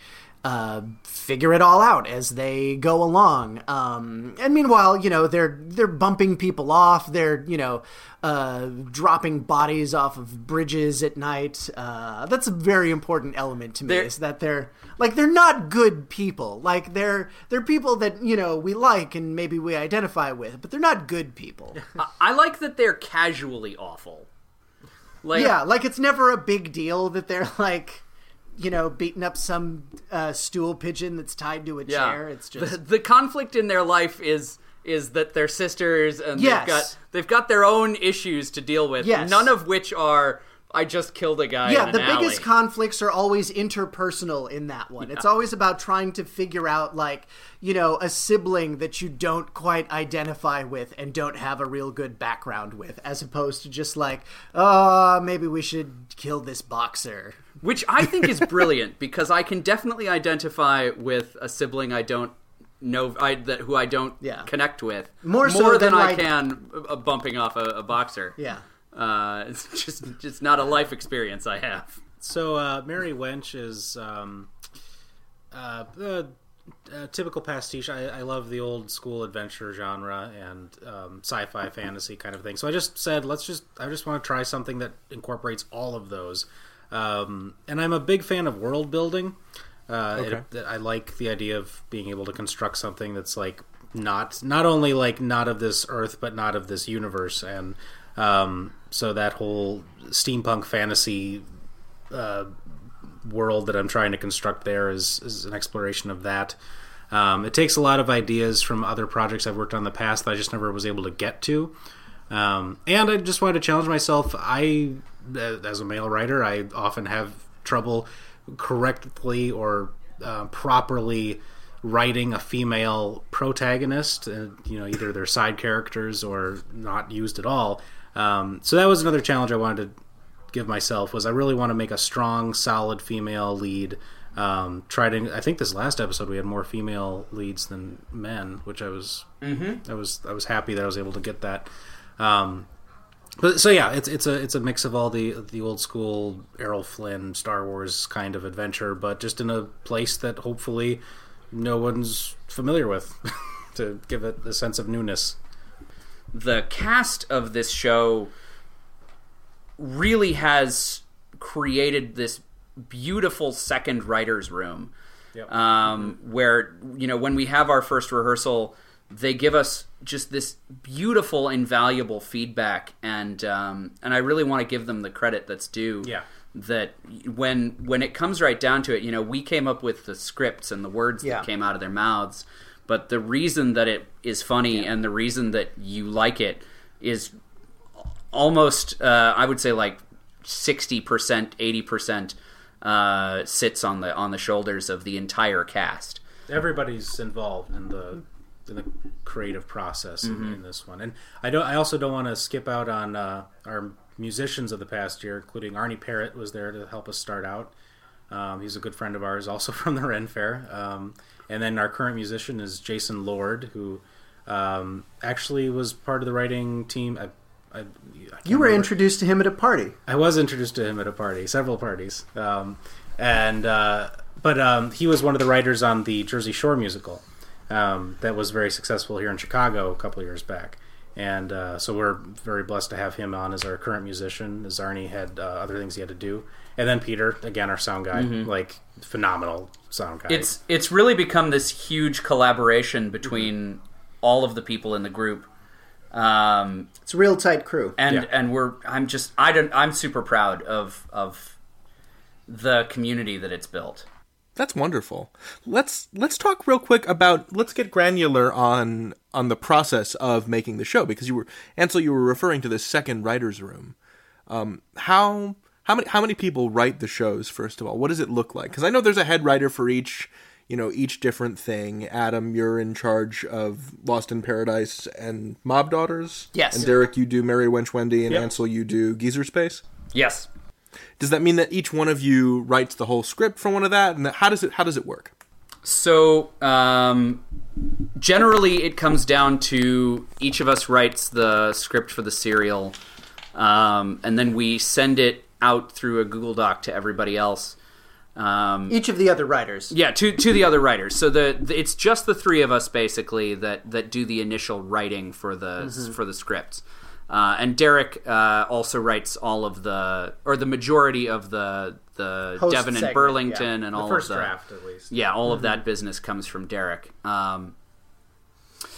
[SPEAKER 13] uh, figure it all out as they go along. Um, and meanwhile, you know they're they're bumping people off. They're you know uh, dropping bodies off of bridges at night. Uh, that's a very important element to me.
[SPEAKER 3] They're-
[SPEAKER 13] is that they're like they're not good people. Like they're they're people that you know we like and maybe we identify with, but they're not good people.
[SPEAKER 3] I, I like that they're casually awful. Like,
[SPEAKER 13] yeah, like it's never a big deal that they're like, you know, beating up some uh, stool pigeon that's tied to a
[SPEAKER 3] yeah.
[SPEAKER 13] chair. It's just
[SPEAKER 3] the, the conflict in their life is is that they're sisters and
[SPEAKER 13] Yes.
[SPEAKER 3] they've got they've got their own issues to deal with.
[SPEAKER 13] Yes.
[SPEAKER 3] None of which are I just killed a guy.
[SPEAKER 13] yeah. The
[SPEAKER 3] an
[SPEAKER 13] biggest conflicts are always interpersonal in that one. It's always about trying to figure out like you know a sibling that you don't quite identify with and don't have a real good background with, as opposed to just like, oh, maybe we should kill this boxer.
[SPEAKER 3] Which I think is brilliant because I can definitely identify with a sibling I don't know I, that who I don't connect with
[SPEAKER 13] More so
[SPEAKER 3] than,
[SPEAKER 13] than,
[SPEAKER 3] I
[SPEAKER 13] like-
[SPEAKER 3] can uh, bumping off a, a boxer.
[SPEAKER 13] Yeah.
[SPEAKER 3] uh, it's just just not a life experience I have.
[SPEAKER 11] So uh, Merry Wench is um, uh, a, a typical pastiche. I, I love the old school adventure genre and um, sci-fi fantasy kind of thing. So I just said, let's just I just want to try something that incorporates all of those. Um, and I'm a big fan of world building. Uh,
[SPEAKER 2] Okay.
[SPEAKER 11] it- I like the idea of being able to construct something that's like not not only like not of this earth but not of this universe and um, so that whole steampunk fantasy uh, world that I'm trying to construct there is, is an exploration of that. Um, it takes a lot of ideas from other projects I've worked on in the past that I just never was able to get to. Um, and I just wanted to challenge myself. I, as a male writer, I often have trouble correctly or uh, properly writing a female protagonist. Uh, you know, either they're side characters or not used at all. Um, so that was another challenge I wanted to give myself was I really want to make a strong, solid female lead. Um, try to. I think this last episode we had more female leads than men, which I was.
[SPEAKER 3] Mhm.
[SPEAKER 11] I was. I was happy that I was able to get that. Um, but so yeah, it's it's a it's a mix of all the the old school Errol Flynn Star Wars kind of adventure, but just in a place that hopefully no one's familiar with, to give it a sense of newness.
[SPEAKER 3] the cast of this show really has created this beautiful second writers room,
[SPEAKER 11] Yep.
[SPEAKER 3] um, where you know when we have our first rehearsal, they give us just this beautiful, invaluable feedback, and um, and I really want to give them the credit that's due.
[SPEAKER 11] Yeah.
[SPEAKER 3] That when when it comes right down to it, you know, we came up with the scripts and the words
[SPEAKER 13] Yeah.
[SPEAKER 3] that came out of their mouths, but the reason that it is funny and the reason that you like it is almost uh, I would say like sixty percent, eighty percent uh, sits on the on the shoulders of the entire cast.
[SPEAKER 11] everybody's involved in the in the creative process in,
[SPEAKER 3] Mhm.
[SPEAKER 11] in this one, and I don't. I also don't want to skip out on uh, our musicians of the past year, including Arnie Parrott was there to help us start out. Um, he's a good friend of ours, also from the Ren Fair. Um, and then our current musician is Jason Lord, who um, actually was part of the writing team. I, I, I
[SPEAKER 13] You were
[SPEAKER 11] remember-
[SPEAKER 13] introduced to him at a party.
[SPEAKER 11] I was introduced to him at a party, several parties, um, and uh, but um, he was one of the writers on the Jersey Shore musical um, that was very successful here in Chicago a couple of years back, and uh, so we're very blessed to have him on as our current musician. As Arnie had uh, other things he had to do, and then Peter, again our sound guy,
[SPEAKER 3] Mhm.
[SPEAKER 11] like phenomenal sound guy.
[SPEAKER 3] It's it's really become this huge collaboration between all of the people in the group. Um,
[SPEAKER 13] it's a real tight crew,
[SPEAKER 3] and
[SPEAKER 13] Yeah.
[SPEAKER 3] and we're I'm just I don't I'm super proud of of the community that it's built.
[SPEAKER 2] That's wonderful. Let's let's talk real quick about let's get granular on on the process of making the show because you were Ansel you were referring to the second writers room. Um, how how many how many people write the shows first of all? What does it look like? Because I know there's a head writer for each you know each different thing. Adam, you're in charge of Lost in Paradise and Mob Daughters.
[SPEAKER 3] Yes.
[SPEAKER 2] And Derek, you do Merry Wench Wendy, and
[SPEAKER 3] Yep.
[SPEAKER 2] Ansel, you do Geezer Space.
[SPEAKER 3] Yes.
[SPEAKER 2] Does that mean that each one of you writes the whole script for one of that? And how does it how does it work?
[SPEAKER 3] So um, generally, it comes down to each of us writes the script for the serial, um, and then we send it out through a Google Doc to everybody else. Um,
[SPEAKER 13] Each of the other writers.
[SPEAKER 3] yeah, to to the other writers. So the, the it's just the three of us basically that that do the initial writing for the
[SPEAKER 13] Mhm.
[SPEAKER 3] for the scripts. Uh, and Derek uh, also writes all of the or the majority of the the Devin and Burlington
[SPEAKER 11] yeah.
[SPEAKER 3] and
[SPEAKER 11] The
[SPEAKER 3] all
[SPEAKER 11] first
[SPEAKER 3] of the
[SPEAKER 11] draft, at least.
[SPEAKER 3] Yeah, all of
[SPEAKER 11] Mhm.
[SPEAKER 3] that business comes from Derek. Um,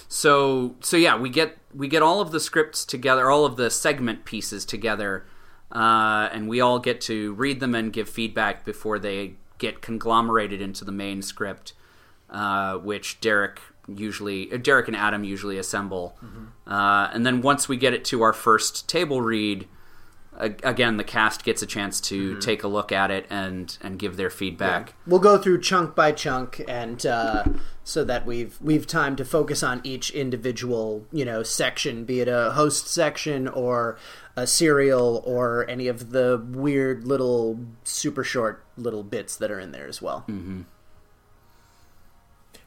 [SPEAKER 3] so so yeah, we get we get all of the scripts together, all of the segment pieces together, uh, and we all get to read them and give feedback before they get conglomerated into the main script, uh, which Derek usually Derek and Adam usually assemble, uh, and then once we get it to our first table read. a- Again, the cast gets a chance to
[SPEAKER 13] Mhm.
[SPEAKER 3] take a look at it and and give their feedback.
[SPEAKER 13] We'll go through chunk by chunk, and uh, so that we've we've time to focus on each individual you know section, be it a host section or a serial or any of the weird little super short little bits that are in there as well.
[SPEAKER 3] Mm-hmm.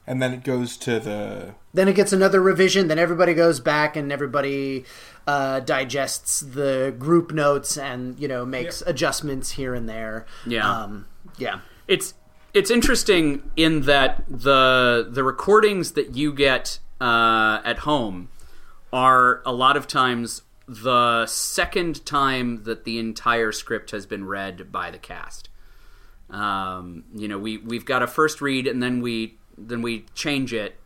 [SPEAKER 2] And then it goes to the
[SPEAKER 13] Then it gets another revision. Then everybody goes back and everybody uh, digests the group notes and you know makes adjustments here and there.
[SPEAKER 3] Yeah.
[SPEAKER 13] um, yeah.
[SPEAKER 3] It's it's interesting in that the the recordings that you get uh, at home are a lot of times the second time that the entire script has been read by the cast. Um, you know, we we've got a first read and then we then we change it,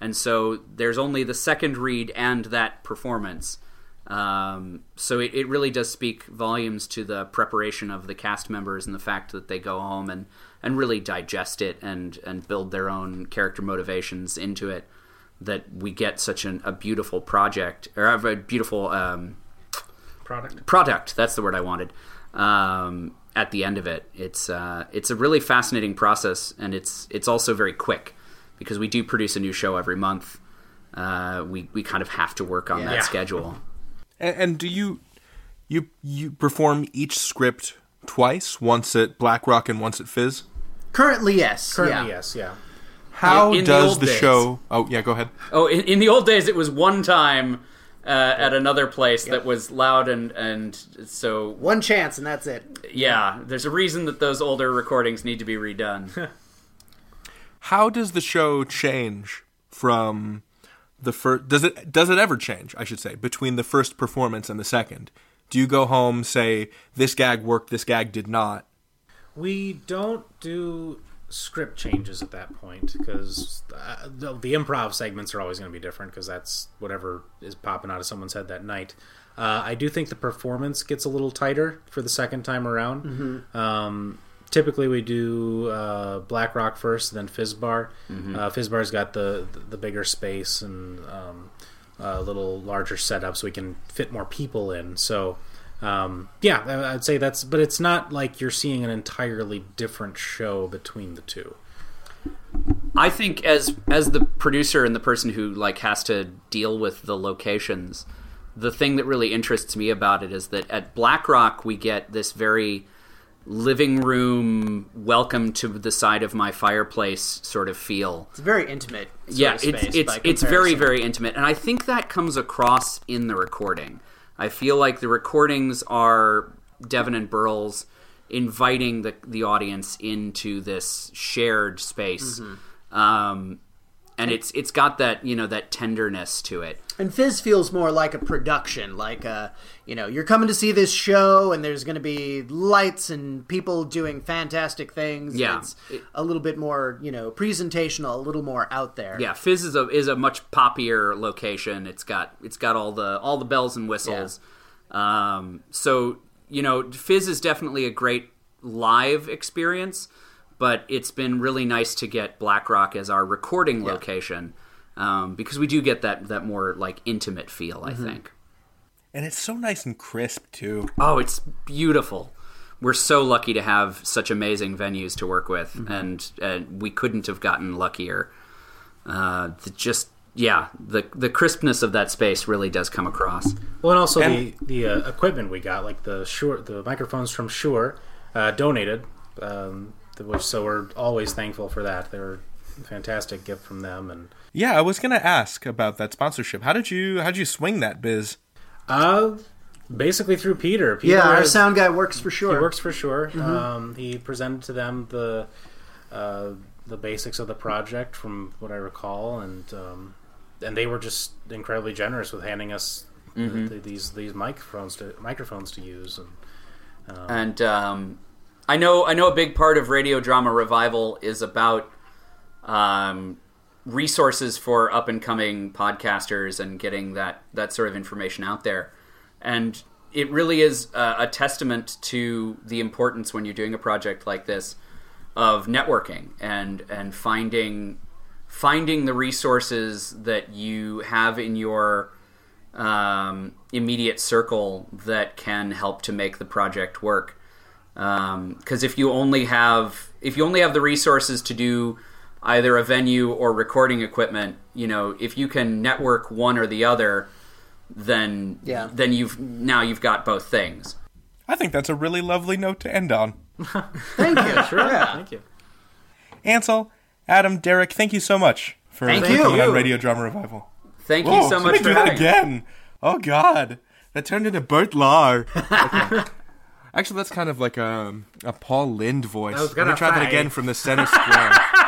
[SPEAKER 3] and so there's only the second read and that performance. Um, so it, it really does speak volumes to the preparation of the cast members and the fact that they go home and, and really digest it and, and build their own character motivations into it. That we get such an, a beautiful project or a beautiful um,
[SPEAKER 11] product.
[SPEAKER 3] Product. That's the word I wanted. Um, at the end of it, it's uh, it's a really fascinating process, and it's it's also very quick because we do produce a new show every month. Uh, we we kind of have to work on
[SPEAKER 2] Yeah.
[SPEAKER 3] that
[SPEAKER 2] Yeah.
[SPEAKER 3] schedule.
[SPEAKER 2] And, and do you you you perform each script twice, once at Black Rock and once at Fizz?
[SPEAKER 13] Currently, yes.
[SPEAKER 11] Currently,
[SPEAKER 13] yeah.
[SPEAKER 11] yes, yeah.
[SPEAKER 2] How
[SPEAKER 3] In- in the
[SPEAKER 2] does
[SPEAKER 3] old
[SPEAKER 2] the, show? Oh yeah, go ahead.
[SPEAKER 3] Oh, in, in the old days, it was one time uh, at another place that was loud and and so
[SPEAKER 13] one chance and that's it.
[SPEAKER 3] Yeah, there's a reason that those older recordings need to be redone.
[SPEAKER 2] How does the show change from the first? Does it does it ever change? I should say between the first performance and the second. Do you go home say this gag worked, this gag did not?
[SPEAKER 11] We don't do script changes at that point because uh, the, the improv segments are always going to be different because that's whatever is popping out of someone's head that night. Uh, I do think the performance gets a little tighter for the second time around.
[SPEAKER 13] Mhm.
[SPEAKER 11] Um, typically, we do uh, Black Rock first, then Fizzbar.
[SPEAKER 3] Mhm.
[SPEAKER 11] Uh, Fizzbar's got the the bigger space and um, a little larger setup, so we can fit more people in. So. Um, yeah, I- I'd say that's, but it's not like you're seeing an entirely different show between the two.
[SPEAKER 3] I think as as the producer and the person who like has to deal with the locations, the thing that really interests me about it is that at Black Rock we get this very living room welcome to the side of my fireplace sort of feel.
[SPEAKER 13] It's very intimate. sort
[SPEAKER 3] yeah,
[SPEAKER 13] of
[SPEAKER 3] it's
[SPEAKER 13] space
[SPEAKER 3] it's
[SPEAKER 13] by
[SPEAKER 3] it's very very intimate, and I think that comes across in the recording. I feel like the recordings are Devin and Burles inviting the the audience into this shared space,
[SPEAKER 13] Mhm.
[SPEAKER 3] um, and it's it's got that you know that tenderness to it.
[SPEAKER 13] And Fizz feels more like a production, like a you know you're coming to see this show, and there's going to be lights and people doing fantastic things.
[SPEAKER 3] Yeah.
[SPEAKER 13] it's a little bit more you know presentational, a little more out there.
[SPEAKER 3] Yeah, Fizz is a is a much poppier location. It's got it's got all the all the bells and whistles. Um, so you know, Fizz is definitely a great live experience, but it's been really nice to get Black Rock as our recording location um, because we do get that that more like intimate feel. I
[SPEAKER 2] Mhm.
[SPEAKER 3] think.
[SPEAKER 2] And it's so nice and crisp too.
[SPEAKER 3] Oh, it's beautiful. We're so lucky to have such amazing venues to work with, and, and we couldn't have gotten luckier. Uh, the, just yeah, the the crispness of that space really does come across.
[SPEAKER 11] Well, and also
[SPEAKER 3] And-
[SPEAKER 11] the the uh, equipment we got, like the Shure, the microphones from Shure, uh, donated, um, which so we're always thankful for that. They were a fantastic gift from them, and
[SPEAKER 2] Yeah, I was gonna ask about that sponsorship. How did you how did you swing that biz?
[SPEAKER 11] Uh, basically through Peter. Peter
[SPEAKER 13] Yeah, our
[SPEAKER 11] is-
[SPEAKER 13] sound guy works for Shure.
[SPEAKER 11] He works for Shure.
[SPEAKER 13] Mhm.
[SPEAKER 11] Um, he presented to them the uh, the basics of the project, from what I recall, and um, and they were just incredibly generous with handing us
[SPEAKER 3] Mhm.
[SPEAKER 11] the, these these microphones to microphones to use. And, um,
[SPEAKER 3] And um, I know I know a big part of radio drama revival is about um, resources for up and coming podcasters and getting that that sort of information out there. And it really is a, a testament to the importance when you're doing a project like this of networking and and finding finding the resources that you have in your um, immediate circle that can help to make the project work. Because if you only have if you only have the resources to do either a venue or recording equipment, you know, if you can network one or the other, then
[SPEAKER 2] Yeah.
[SPEAKER 3] then you've now you've got both things.
[SPEAKER 2] I think that's a really lovely note to end on.
[SPEAKER 13] Thank you.
[SPEAKER 11] Sure.
[SPEAKER 13] Yeah.
[SPEAKER 11] Thank you.
[SPEAKER 2] Ansel, Adam, Derek, thank you so much for
[SPEAKER 3] Thank you.
[SPEAKER 2] on Radio Drama Revival.
[SPEAKER 3] Thank you so much
[SPEAKER 2] somebody
[SPEAKER 3] for
[SPEAKER 2] do that
[SPEAKER 3] having me.
[SPEAKER 2] again. Oh God, that turned into Bert Lahr. Okay. Actually, that's kind of like a a Paul Lynde voice.
[SPEAKER 11] I was
[SPEAKER 2] Let
[SPEAKER 11] gonna
[SPEAKER 2] me try that again from the center square.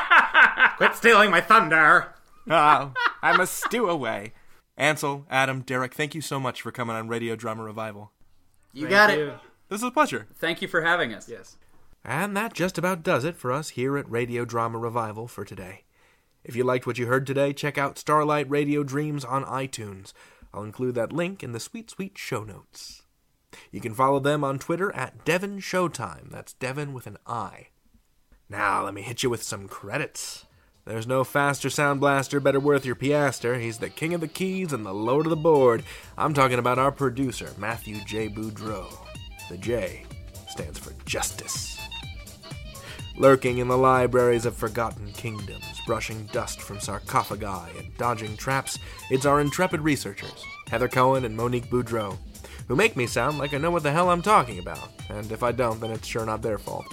[SPEAKER 11] Quit stealing my thunder.
[SPEAKER 2] Ah, I must stew away. Ansel, Adam, Derek, thank you so much for coming on Radio Drama Revival.
[SPEAKER 13] You got it.
[SPEAKER 2] This is a pleasure.
[SPEAKER 3] Thank you for having us.
[SPEAKER 11] Yes.
[SPEAKER 2] And that just about does it for us here at Radio Drama Revival for today. If you liked what you heard today, check out Starlight Radio Dreams on iTunes. I'll include that link in the sweet, sweet show notes. You can follow them on Twitter at Devin Showtime. That's Devin with an I. Now, let me hit you with some credits. There's no faster sound blaster better worth your piaster. He's the king of the keys and the lord of the board. I'm talking about our producer, Matthew J. Boudreau. The J stands for justice. Lurking in the libraries of forgotten kingdoms, brushing dust from sarcophagi and dodging traps, it's our intrepid researchers, Heather Cohen and Monique Boudreau, who make me sound like I know what the hell I'm talking about, and if I don't, then it's sure not their fault.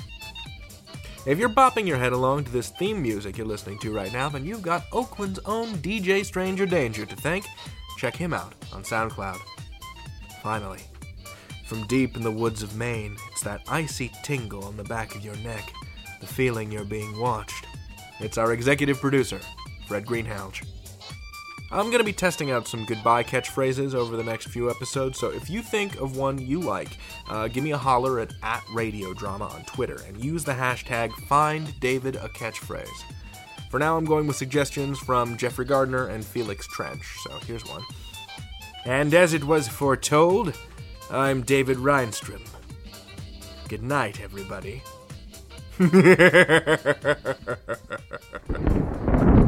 [SPEAKER 2] If you're bopping your head along to this theme music you're listening to right now, then you've got Oakland's own DJ Stranger Danger to thank. Check him out on SoundCloud. Finally, from deep in the woods of Maine, it's that icy tingle on the back of your neck, the feeling you're being watched. It's our executive producer, Fred Greenhalgh. I'm going to be testing out some goodbye catchphrases over the next few episodes, so if you think of one you like, uh, give me a holler at, at Radio Drama on Twitter and use the hashtag FindDavidACatchphrase. For now, I'm going with suggestions from Jeffrey Gardner and Felix Trench, so here's one. And as it was foretold, I'm David Rheinstrom. Good night, everybody.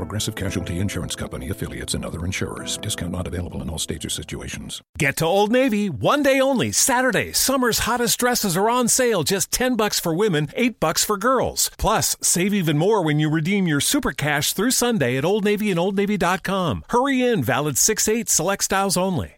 [SPEAKER 14] Progressive Casualty Insurance Company affiliates and other insurers. Discount not available in all states or situations.
[SPEAKER 1] Get to Old Navy one day only. Saturday, summer's hottest dresses are on sale, just 10 bucks for women, 8 bucks for girls. Plus, save even more when you redeem your super cash through Sunday at Old Navy and Old OldNavy.com. Hurry in, valid 6 8 select styles only.